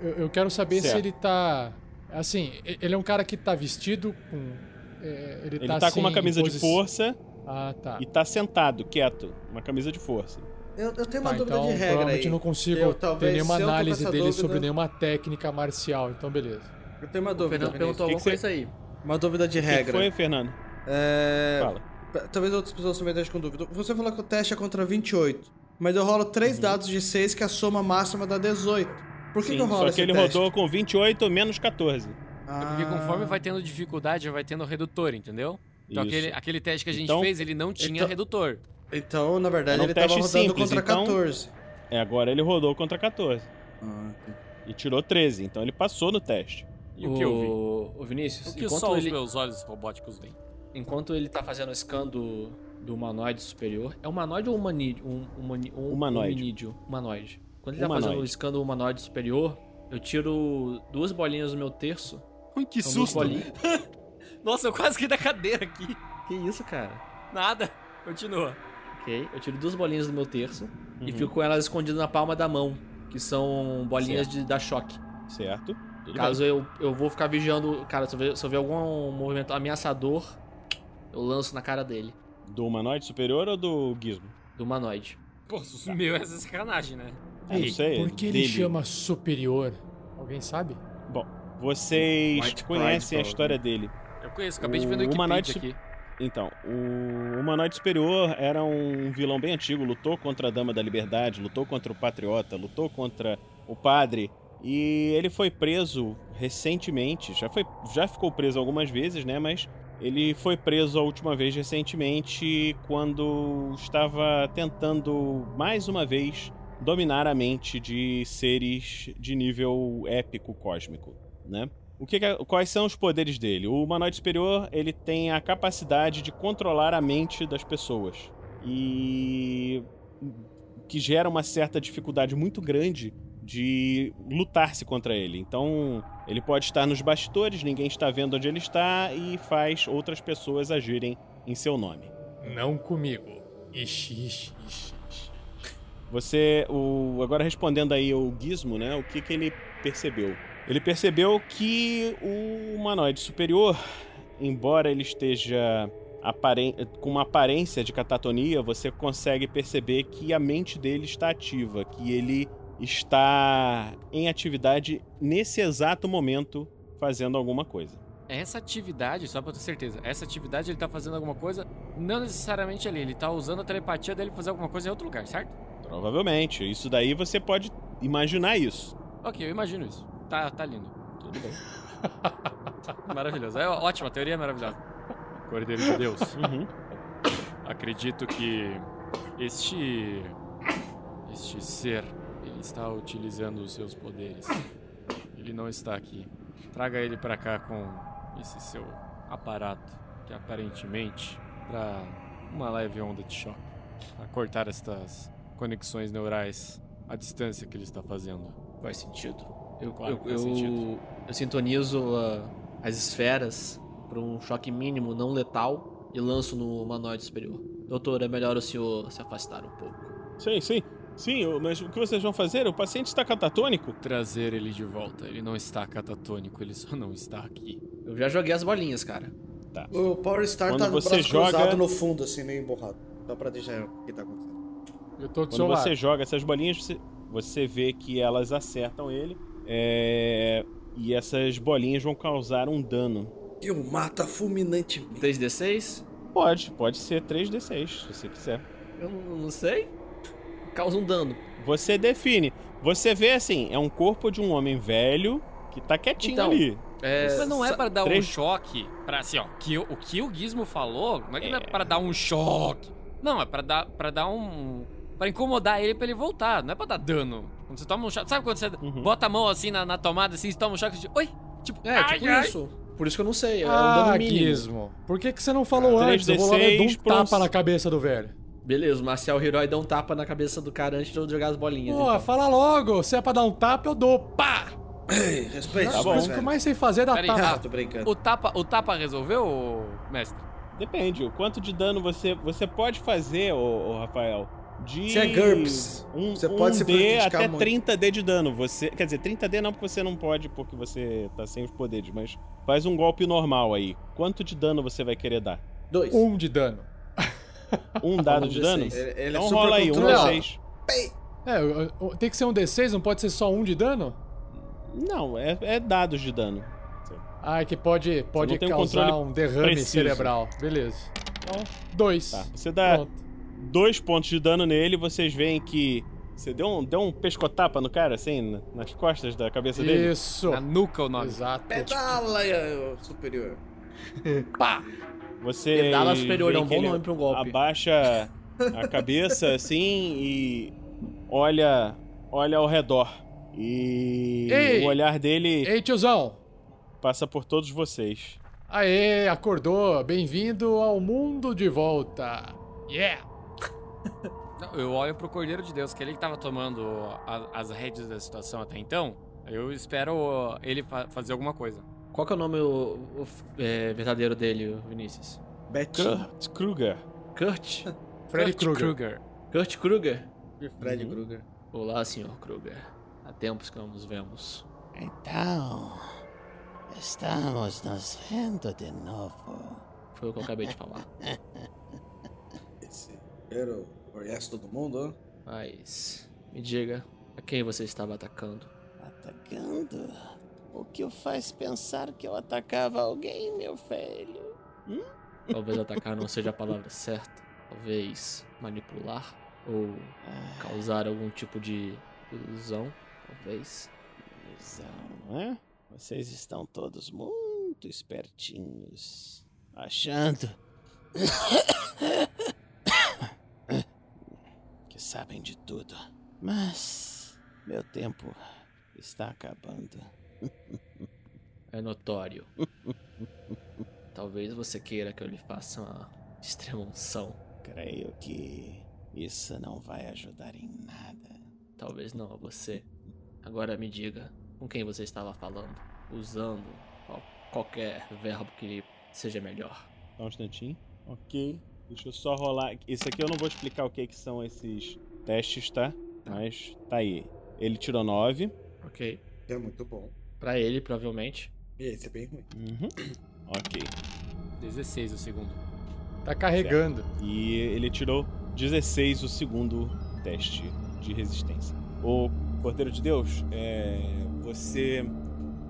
Eu, eu quero saber se Certo. ele tá. Assim, ele é um cara que tá vestido com. É, ele, Ele tá, tá com uma camisa de força Ah, tá. e tá sentado, quieto. Uma camisa de força. Eu, eu tenho uma Tá, dúvida então de regra provavelmente aí. eu não consigo Eu, ter talvez, nenhuma tô com análise dele dúvida- sobre nenhuma técnica marcial, então beleza. Eu tenho uma O dúvida. Fernando Vinícius. perguntou alguma que coisa aí. Uma dúvida de O que regra. foi, Fernando? É... Fala. Talvez outras pessoas também deixem com dúvida. Você falou que o teste é contra 28. Mas eu rolo três Uhum. dados de 6, que é a soma máxima dá 18. Por que, Sim, que eu rolo só que ele teste? rodou com 28 menos 14. Ah, É porque conforme vai tendo dificuldade, vai tendo redutor, entendeu? Então Isso. aquele, aquele teste que a gente Então- fez, ele não tinha Então- redutor. Então, na verdade, um ele tava rodando simples, contra então- 14. É, agora ele rodou contra 14. Ah, entendi. E tirou 13, então ele passou no teste. E o que eu vi? O Vinícius, O que enquanto, só os ele, meus olhos robóticos veem? enquanto ele tá fazendo o scan do, do humanoide superior. É humanoide ou humanídeo? Um, humani, um Humanoide. Humanoide. Quando ele tá Humanoide. fazendo o scan do humanoide superior, eu tiro duas bolinhas do meu terço. Ui, que duas susto! Nossa, eu quase caí da cadeira aqui. Que isso, cara? Nada. Continua. Ok, eu tiro duas bolinhas do meu terço e Uhum. fico com elas escondidas na palma da mão, que são bolinhas de dar choque. Certo? Tudo Caso eu, eu vou ficar vigiando, cara, se eu, ver, se eu ver algum movimento ameaçador, eu lanço na cara dele, bem. Do humanoide superior ou do gizmo? do humanoide. Pô, o meu é sacanagem, né? Eu não sei. Por que ele dele. chama superior? Alguém sabe? Bom, vocês White conhecem a Pride, história dele. Eu conheço, acabei de ver no O Wikipedia humanoide aqui. Então, o humanoide superior era um vilão bem antigo, lutou contra a Dama da Liberdade, lutou contra o Patriota, lutou contra o Padre. E ele foi preso recentemente, já, foi, já ficou preso algumas vezes, né? Mas ele foi preso a última vez recentemente quando estava tentando mais uma vez dominar a mente de seres de nível épico cósmico, né? O que é- quais são os poderes dele? O humanoide superior ele tem a capacidade de controlar a mente das pessoas e que gera uma certa dificuldade muito grande de lutar-se contra ele. Então ele pode estar nos bastidores, ninguém está vendo onde ele está e faz outras pessoas agirem em seu nome. Não comigo. Ixi, ixi. ixi. Você, o, agora respondendo aí o Gizmo, né? O que, que ele percebeu? Ele percebeu que o humanoide superior, embora ele esteja com uma aparência de catatonia, você consegue perceber que a mente dele está ativa, que ele está em atividade nesse exato momento fazendo alguma coisa. Essa atividade, só pra ter certeza, essa atividade ele tá fazendo alguma coisa, não necessariamente ali, ele tá usando a telepatia dele pra fazer alguma coisa em outro lugar, certo? Provavelmente. Isso daí você pode imaginar isso. Ok, eu imagino isso. Tá, tá lindo. Tudo bem. Maravilhoso. É ótima, a teoria é maravilhosa. Cordeiro de Deus. Uhum. Acredito que este este ser ele está utilizando os seus poderes. Ele não está aqui. Traga ele para cá com esse seu aparato que aparentemente para uma leve onda de choque, a cortar estas conexões neurais à distância que ele está fazendo. Faz sentido. Eu, Claro, eu, eu, eu sintonizo ah, as esferas para um choque mínimo não letal e lanço no humanoide superior. Doutor, é melhor o senhor se afastar um pouco. Sim, sim. Sim, mas o que vocês vão fazer? O paciente está catatônico? Trazer ele de volta. Ele não está catatônico, ele só não está aqui. Eu já joguei as bolinhas, cara. O Power Star Quando tá no você braço joga- cruzado no fundo, assim, meio emborrado. Só pra deixar o que tá acontecendo. Eu tô do Quando seu você lado. joga essas bolinhas, você, você vê que elas acertam ele. É, E essas bolinhas vão causar um dano. E o mata fulminantemente. 3d6? Pode, pode ser 3d6, se você quiser. Eu não, sei. Causa um dano. Você define. Você vê assim, é um corpo de um homem velho que tá quietinho Então, ali. É, Mas não é pra dar três- um choque, pra assim, ó, que, o que o Gizmo falou, não é que não é É. pra dar um choque. Não, é pra dar, pra dar um... Pra incomodar ele pra ele voltar, não é pra dar dano. Quando você toma um choque, sabe quando você Uhum. bota a mão assim na, na tomada, assim, você toma um choque, você diz, oi? Tipo, É, ai, tipo ai. isso. Por isso que eu não sei. É um Ah, dano mínimo. Gizmo. Por que, que você não falou Ah, antes? Eu vou lá e dou um 3d6 pra uns- tapa na cabeça do velho. Beleza, o Marcial Herói dá um tapa na cabeça do cara antes de eu jogar as bolinhas. Pô, então. fala logo. Se é pra dar um tapa, eu dou. Pá! Ei, respeite Tá bom. O que eu mais sei fazer é dar Peraí, tapa. Ah, tô brincando. O tapa, o tapa resolveu, mestre? Depende, o quanto de dano você, você pode fazer, ô, ô, Rafael. De Se é GURPS, um, você um pode se D até muito. 30D de dano. Você, quer dizer, 30D não porque você não pode, porque você tá sem os poderes, mas faz um golpe normal aí. Quanto de dano você vai querer dar? Dois. Um de dano. Um dado Um de D6. dano? Ele, ele é Então super rola aí, um controlado. D6. É, tem que ser um D6, não pode ser só um de dano? Não, é, é dados de dano. Ah, é que pode, pode um causar controle um derrame preciso. cerebral. Beleza. Então, dois. Tá, você dá Pronto. Dois pontos de dano nele, vocês veem que você deu um, deu um pescotapa no cara, assim, na- nas costas da cabeça dele. Isso. Na nuca o nome. Exato. Pedala eh, superior. Pá! Você Pedala superior é um bom nome pra um golpe. Abaixa a cabeça assim e olha, olha ao redor. E Ei! o olhar dele Ei, tiozão. passa por todos vocês. Aê, acordou. Bem-vindo ao mundo de volta. Yeah! Não, Eu olho pro Cordeiro de Deus, que ele que tava tomando a- as rédeas da situação até então. Eu espero ele fa- fazer alguma coisa. Qual que é o nome o, o- é, verdadeiro dele, Vinícius? Betinho. Kurt Kruger. Kurt? Freddy Kurt Krueger. Kurt Kruger? Fred Uhum. Krueger. Olá, senhor Kruger. Há tempos que não nos vemos. Então, estamos nos vendo de novo. Foi o que eu acabei de falar. Guerreiro conhece todo mundo, ó. Mas me diga, a quem você estava atacando? Atacando? O que o faz pensar que eu atacava alguém, meu velho? Talvez atacar não seja a palavra certa. Talvez manipular ou Ah, causar algum tipo de ilusão. Talvez. ilusão, é? Vocês estão todos muito espertinhos. Achando. sabem de tudo. Mas. Meu tempo está acabando. É notório. Talvez você queira que eu lhe faça uma extrema unção. Creio que isso não vai ajudar em nada. Talvez não a você. Agora me diga, com quem você estava falando? Usando qual- qualquer verbo que seja melhor. Só um instantinho. Ok. Deixa eu só rolar. Isso aqui eu não vou explicar o que, que são esses testes, tá? Mas tá aí. Ele tirou 9. Ok. É muito bom. Pra ele, provavelmente. E esse é bem ruim. Uhum. Ok. 16 o segundo. Tá carregando. E ele tirou 16 o segundo teste de resistência. O Cordeiro de Deus, é, você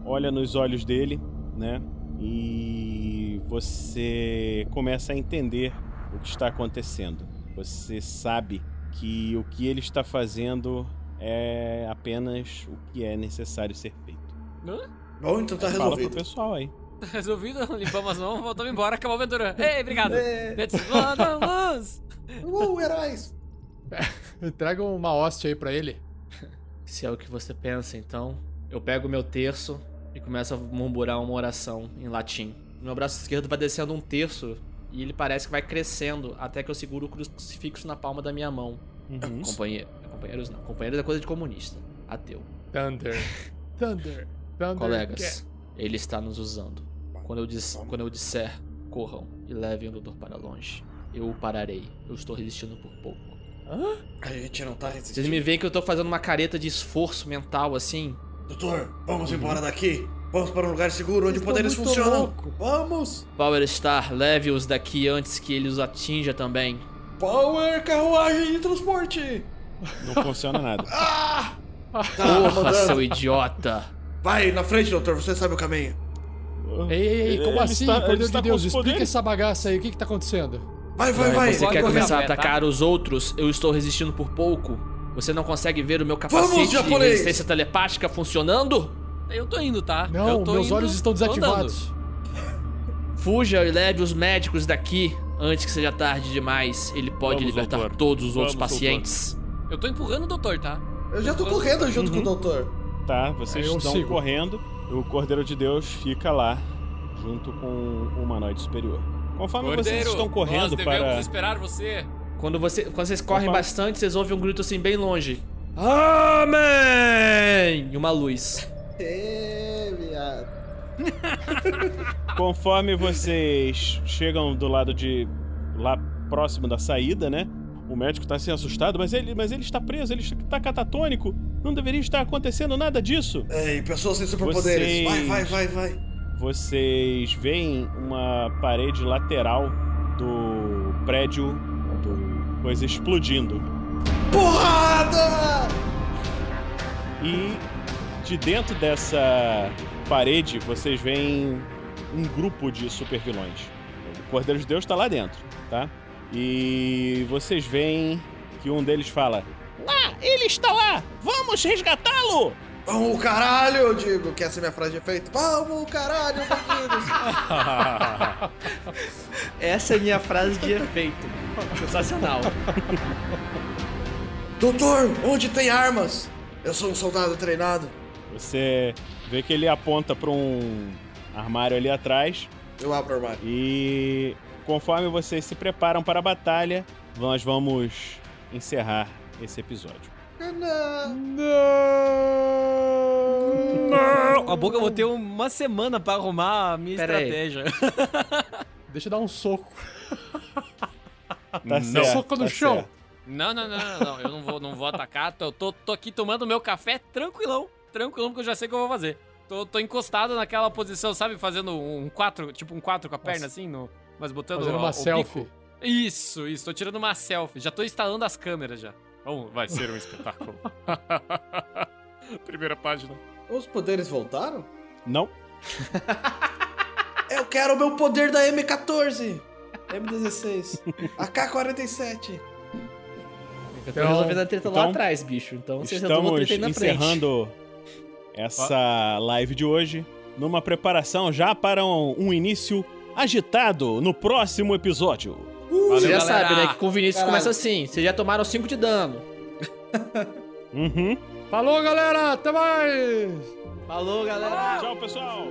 olha nos olhos dele, né? E você começa a entender o que está acontecendo. Você sabe que o que ele está fazendo é apenas o que é necessário ser feito. Bom, então tá Fala pro resolvido. pessoal aí. Tá resolvido, limpamos as mãos, voltamos embora, acabou a aventura. Ei, obrigado. É. Let's vamos! Uh, heróis! Traga uma hóstia aí pra ele. Se é o que você pensa, então, eu pego meu terço e começo a murmurar uma oração em latim. Meu braço esquerdo vai descendo um terço e ele parece que vai crescendo até que eu seguro o crucifixo na palma da minha mão. Uhum. Companheiro, companheiros não, companheiros é coisa de comunista, ateu. Thunder. Thunder. Thunder. Colegas, ele está nos usando. Quando eu, dis- quando eu disser, corram e levem o doutor para longe. Eu o pararei. Eu estou resistindo por pouco. A gente não tá Vocês resistindo. me veem que eu tô fazendo uma careta de esforço mental assim? Doutor, vamos embora daqui. Vamos para um lugar seguro onde Vocês poderes funcionam. louco. Vamos! Power Star, leve-os daqui antes que ele os atinja também. Power, carruagem de transporte! Não funciona nada. Ah! Tá, Porra, mandando. seu idiota! Vai na frente, doutor, você sabe o caminho. Ei, ei, ei, como Ele assim? está- ele Poder está de com Deus, os explica poderes. essa bagaça aí. O que que tá acontecendo? Vai, vai, vai! Você Vai quer correr começar a a tá? atacar os outros? Eu estou resistindo por pouco. Você não consegue ver o meu capacete de japonês! resistência telepática funcionando? Eu tô indo, tá? Não, eu tô meus indo, olhos estão tô desativados. Fuja e leve os médicos daqui antes que seja tarde demais. Ele pode Vamos, libertar doutor. todos os outros Vamos, pacientes. Eu tô empurrando o doutor, tá? Eu já tô correndo junto com o Uhum. doutor. Tá, vocês eu estão sigo. correndo. O Cordeiro de Deus fica lá, junto com o humanoide superior. Conforme vocês Cordeiro, estão nós correndo devemos para. esperar você. Quando, você, quando vocês correm Opa. bastante, vocês ouvem um grito assim bem longe. Amém! E uma luz. Ê, viado. Conforme vocês chegam do lado de. lá próximo da saída, né? O médico tá assim assustado, mas ele, mas ele está preso, ele está catatônico. Não deveria estar acontecendo nada disso. Ei, pessoas sem superpoderes. Vocês- Vai, vai, vai, vai. Vocês veem uma parede lateral do prédio do coisa explodindo. Porrada! E de dentro dessa parede vocês veem um grupo de supervilões. O Cordeiro de Deus está lá dentro, tá? E vocês veem que um deles fala: Lá, ele está lá! Vamos resgatá-lo! Vamos, caralho, eu digo, que essa é minha frase de efeito. Vamos, caralho, bandidos. Essa é minha frase de efeito. Sensacional. doutor, onde tem armas? Eu sou um soldado treinado. Você vê que ele aponta para um armário ali atrás Eu abro o armário. e conforme vocês se preparam para a batalha, nós vamos encerrar esse episódio. A boca eu vou ter uma semana pra arrumar a minha Pera aí. estratégia. Deixa eu dar um soco. Tá Não. certo, Soco no tá chão. certo. Não, não, não, não, não. Eu não vou, não vou atacar. Tô, tô, tô aqui tomando meu café tranquilão. Tranquilão, porque eu já sei o que eu vou fazer. Tô, tô encostado naquela posição, sabe? Fazendo um 4, tipo um 4 com a perna assim, no, mas botando Fazendo o- uma o selfie. bico. Isso, isso. Tô tirando uma selfie. Já tô instalando as câmeras já. Vamos, vai ser um espetáculo. Primeira página. Os poderes voltaram? Não? Eu quero o meu poder da M14. M16. AK-47. Eu tô resolvendo a treta lá então, atrás, bicho. Então vocês resolvem a Estamos treta aí na frente. encerrando essa live de hoje numa preparação já para um, um início agitado no próximo episódio. Valeu, Você já galera. sabe, né? Que com o Vinícius Caralho. começa assim. Vocês já tomaram 5 de dano. Uhum. Falou, galera! Até mais! Falou, galera! Tchau, pessoal!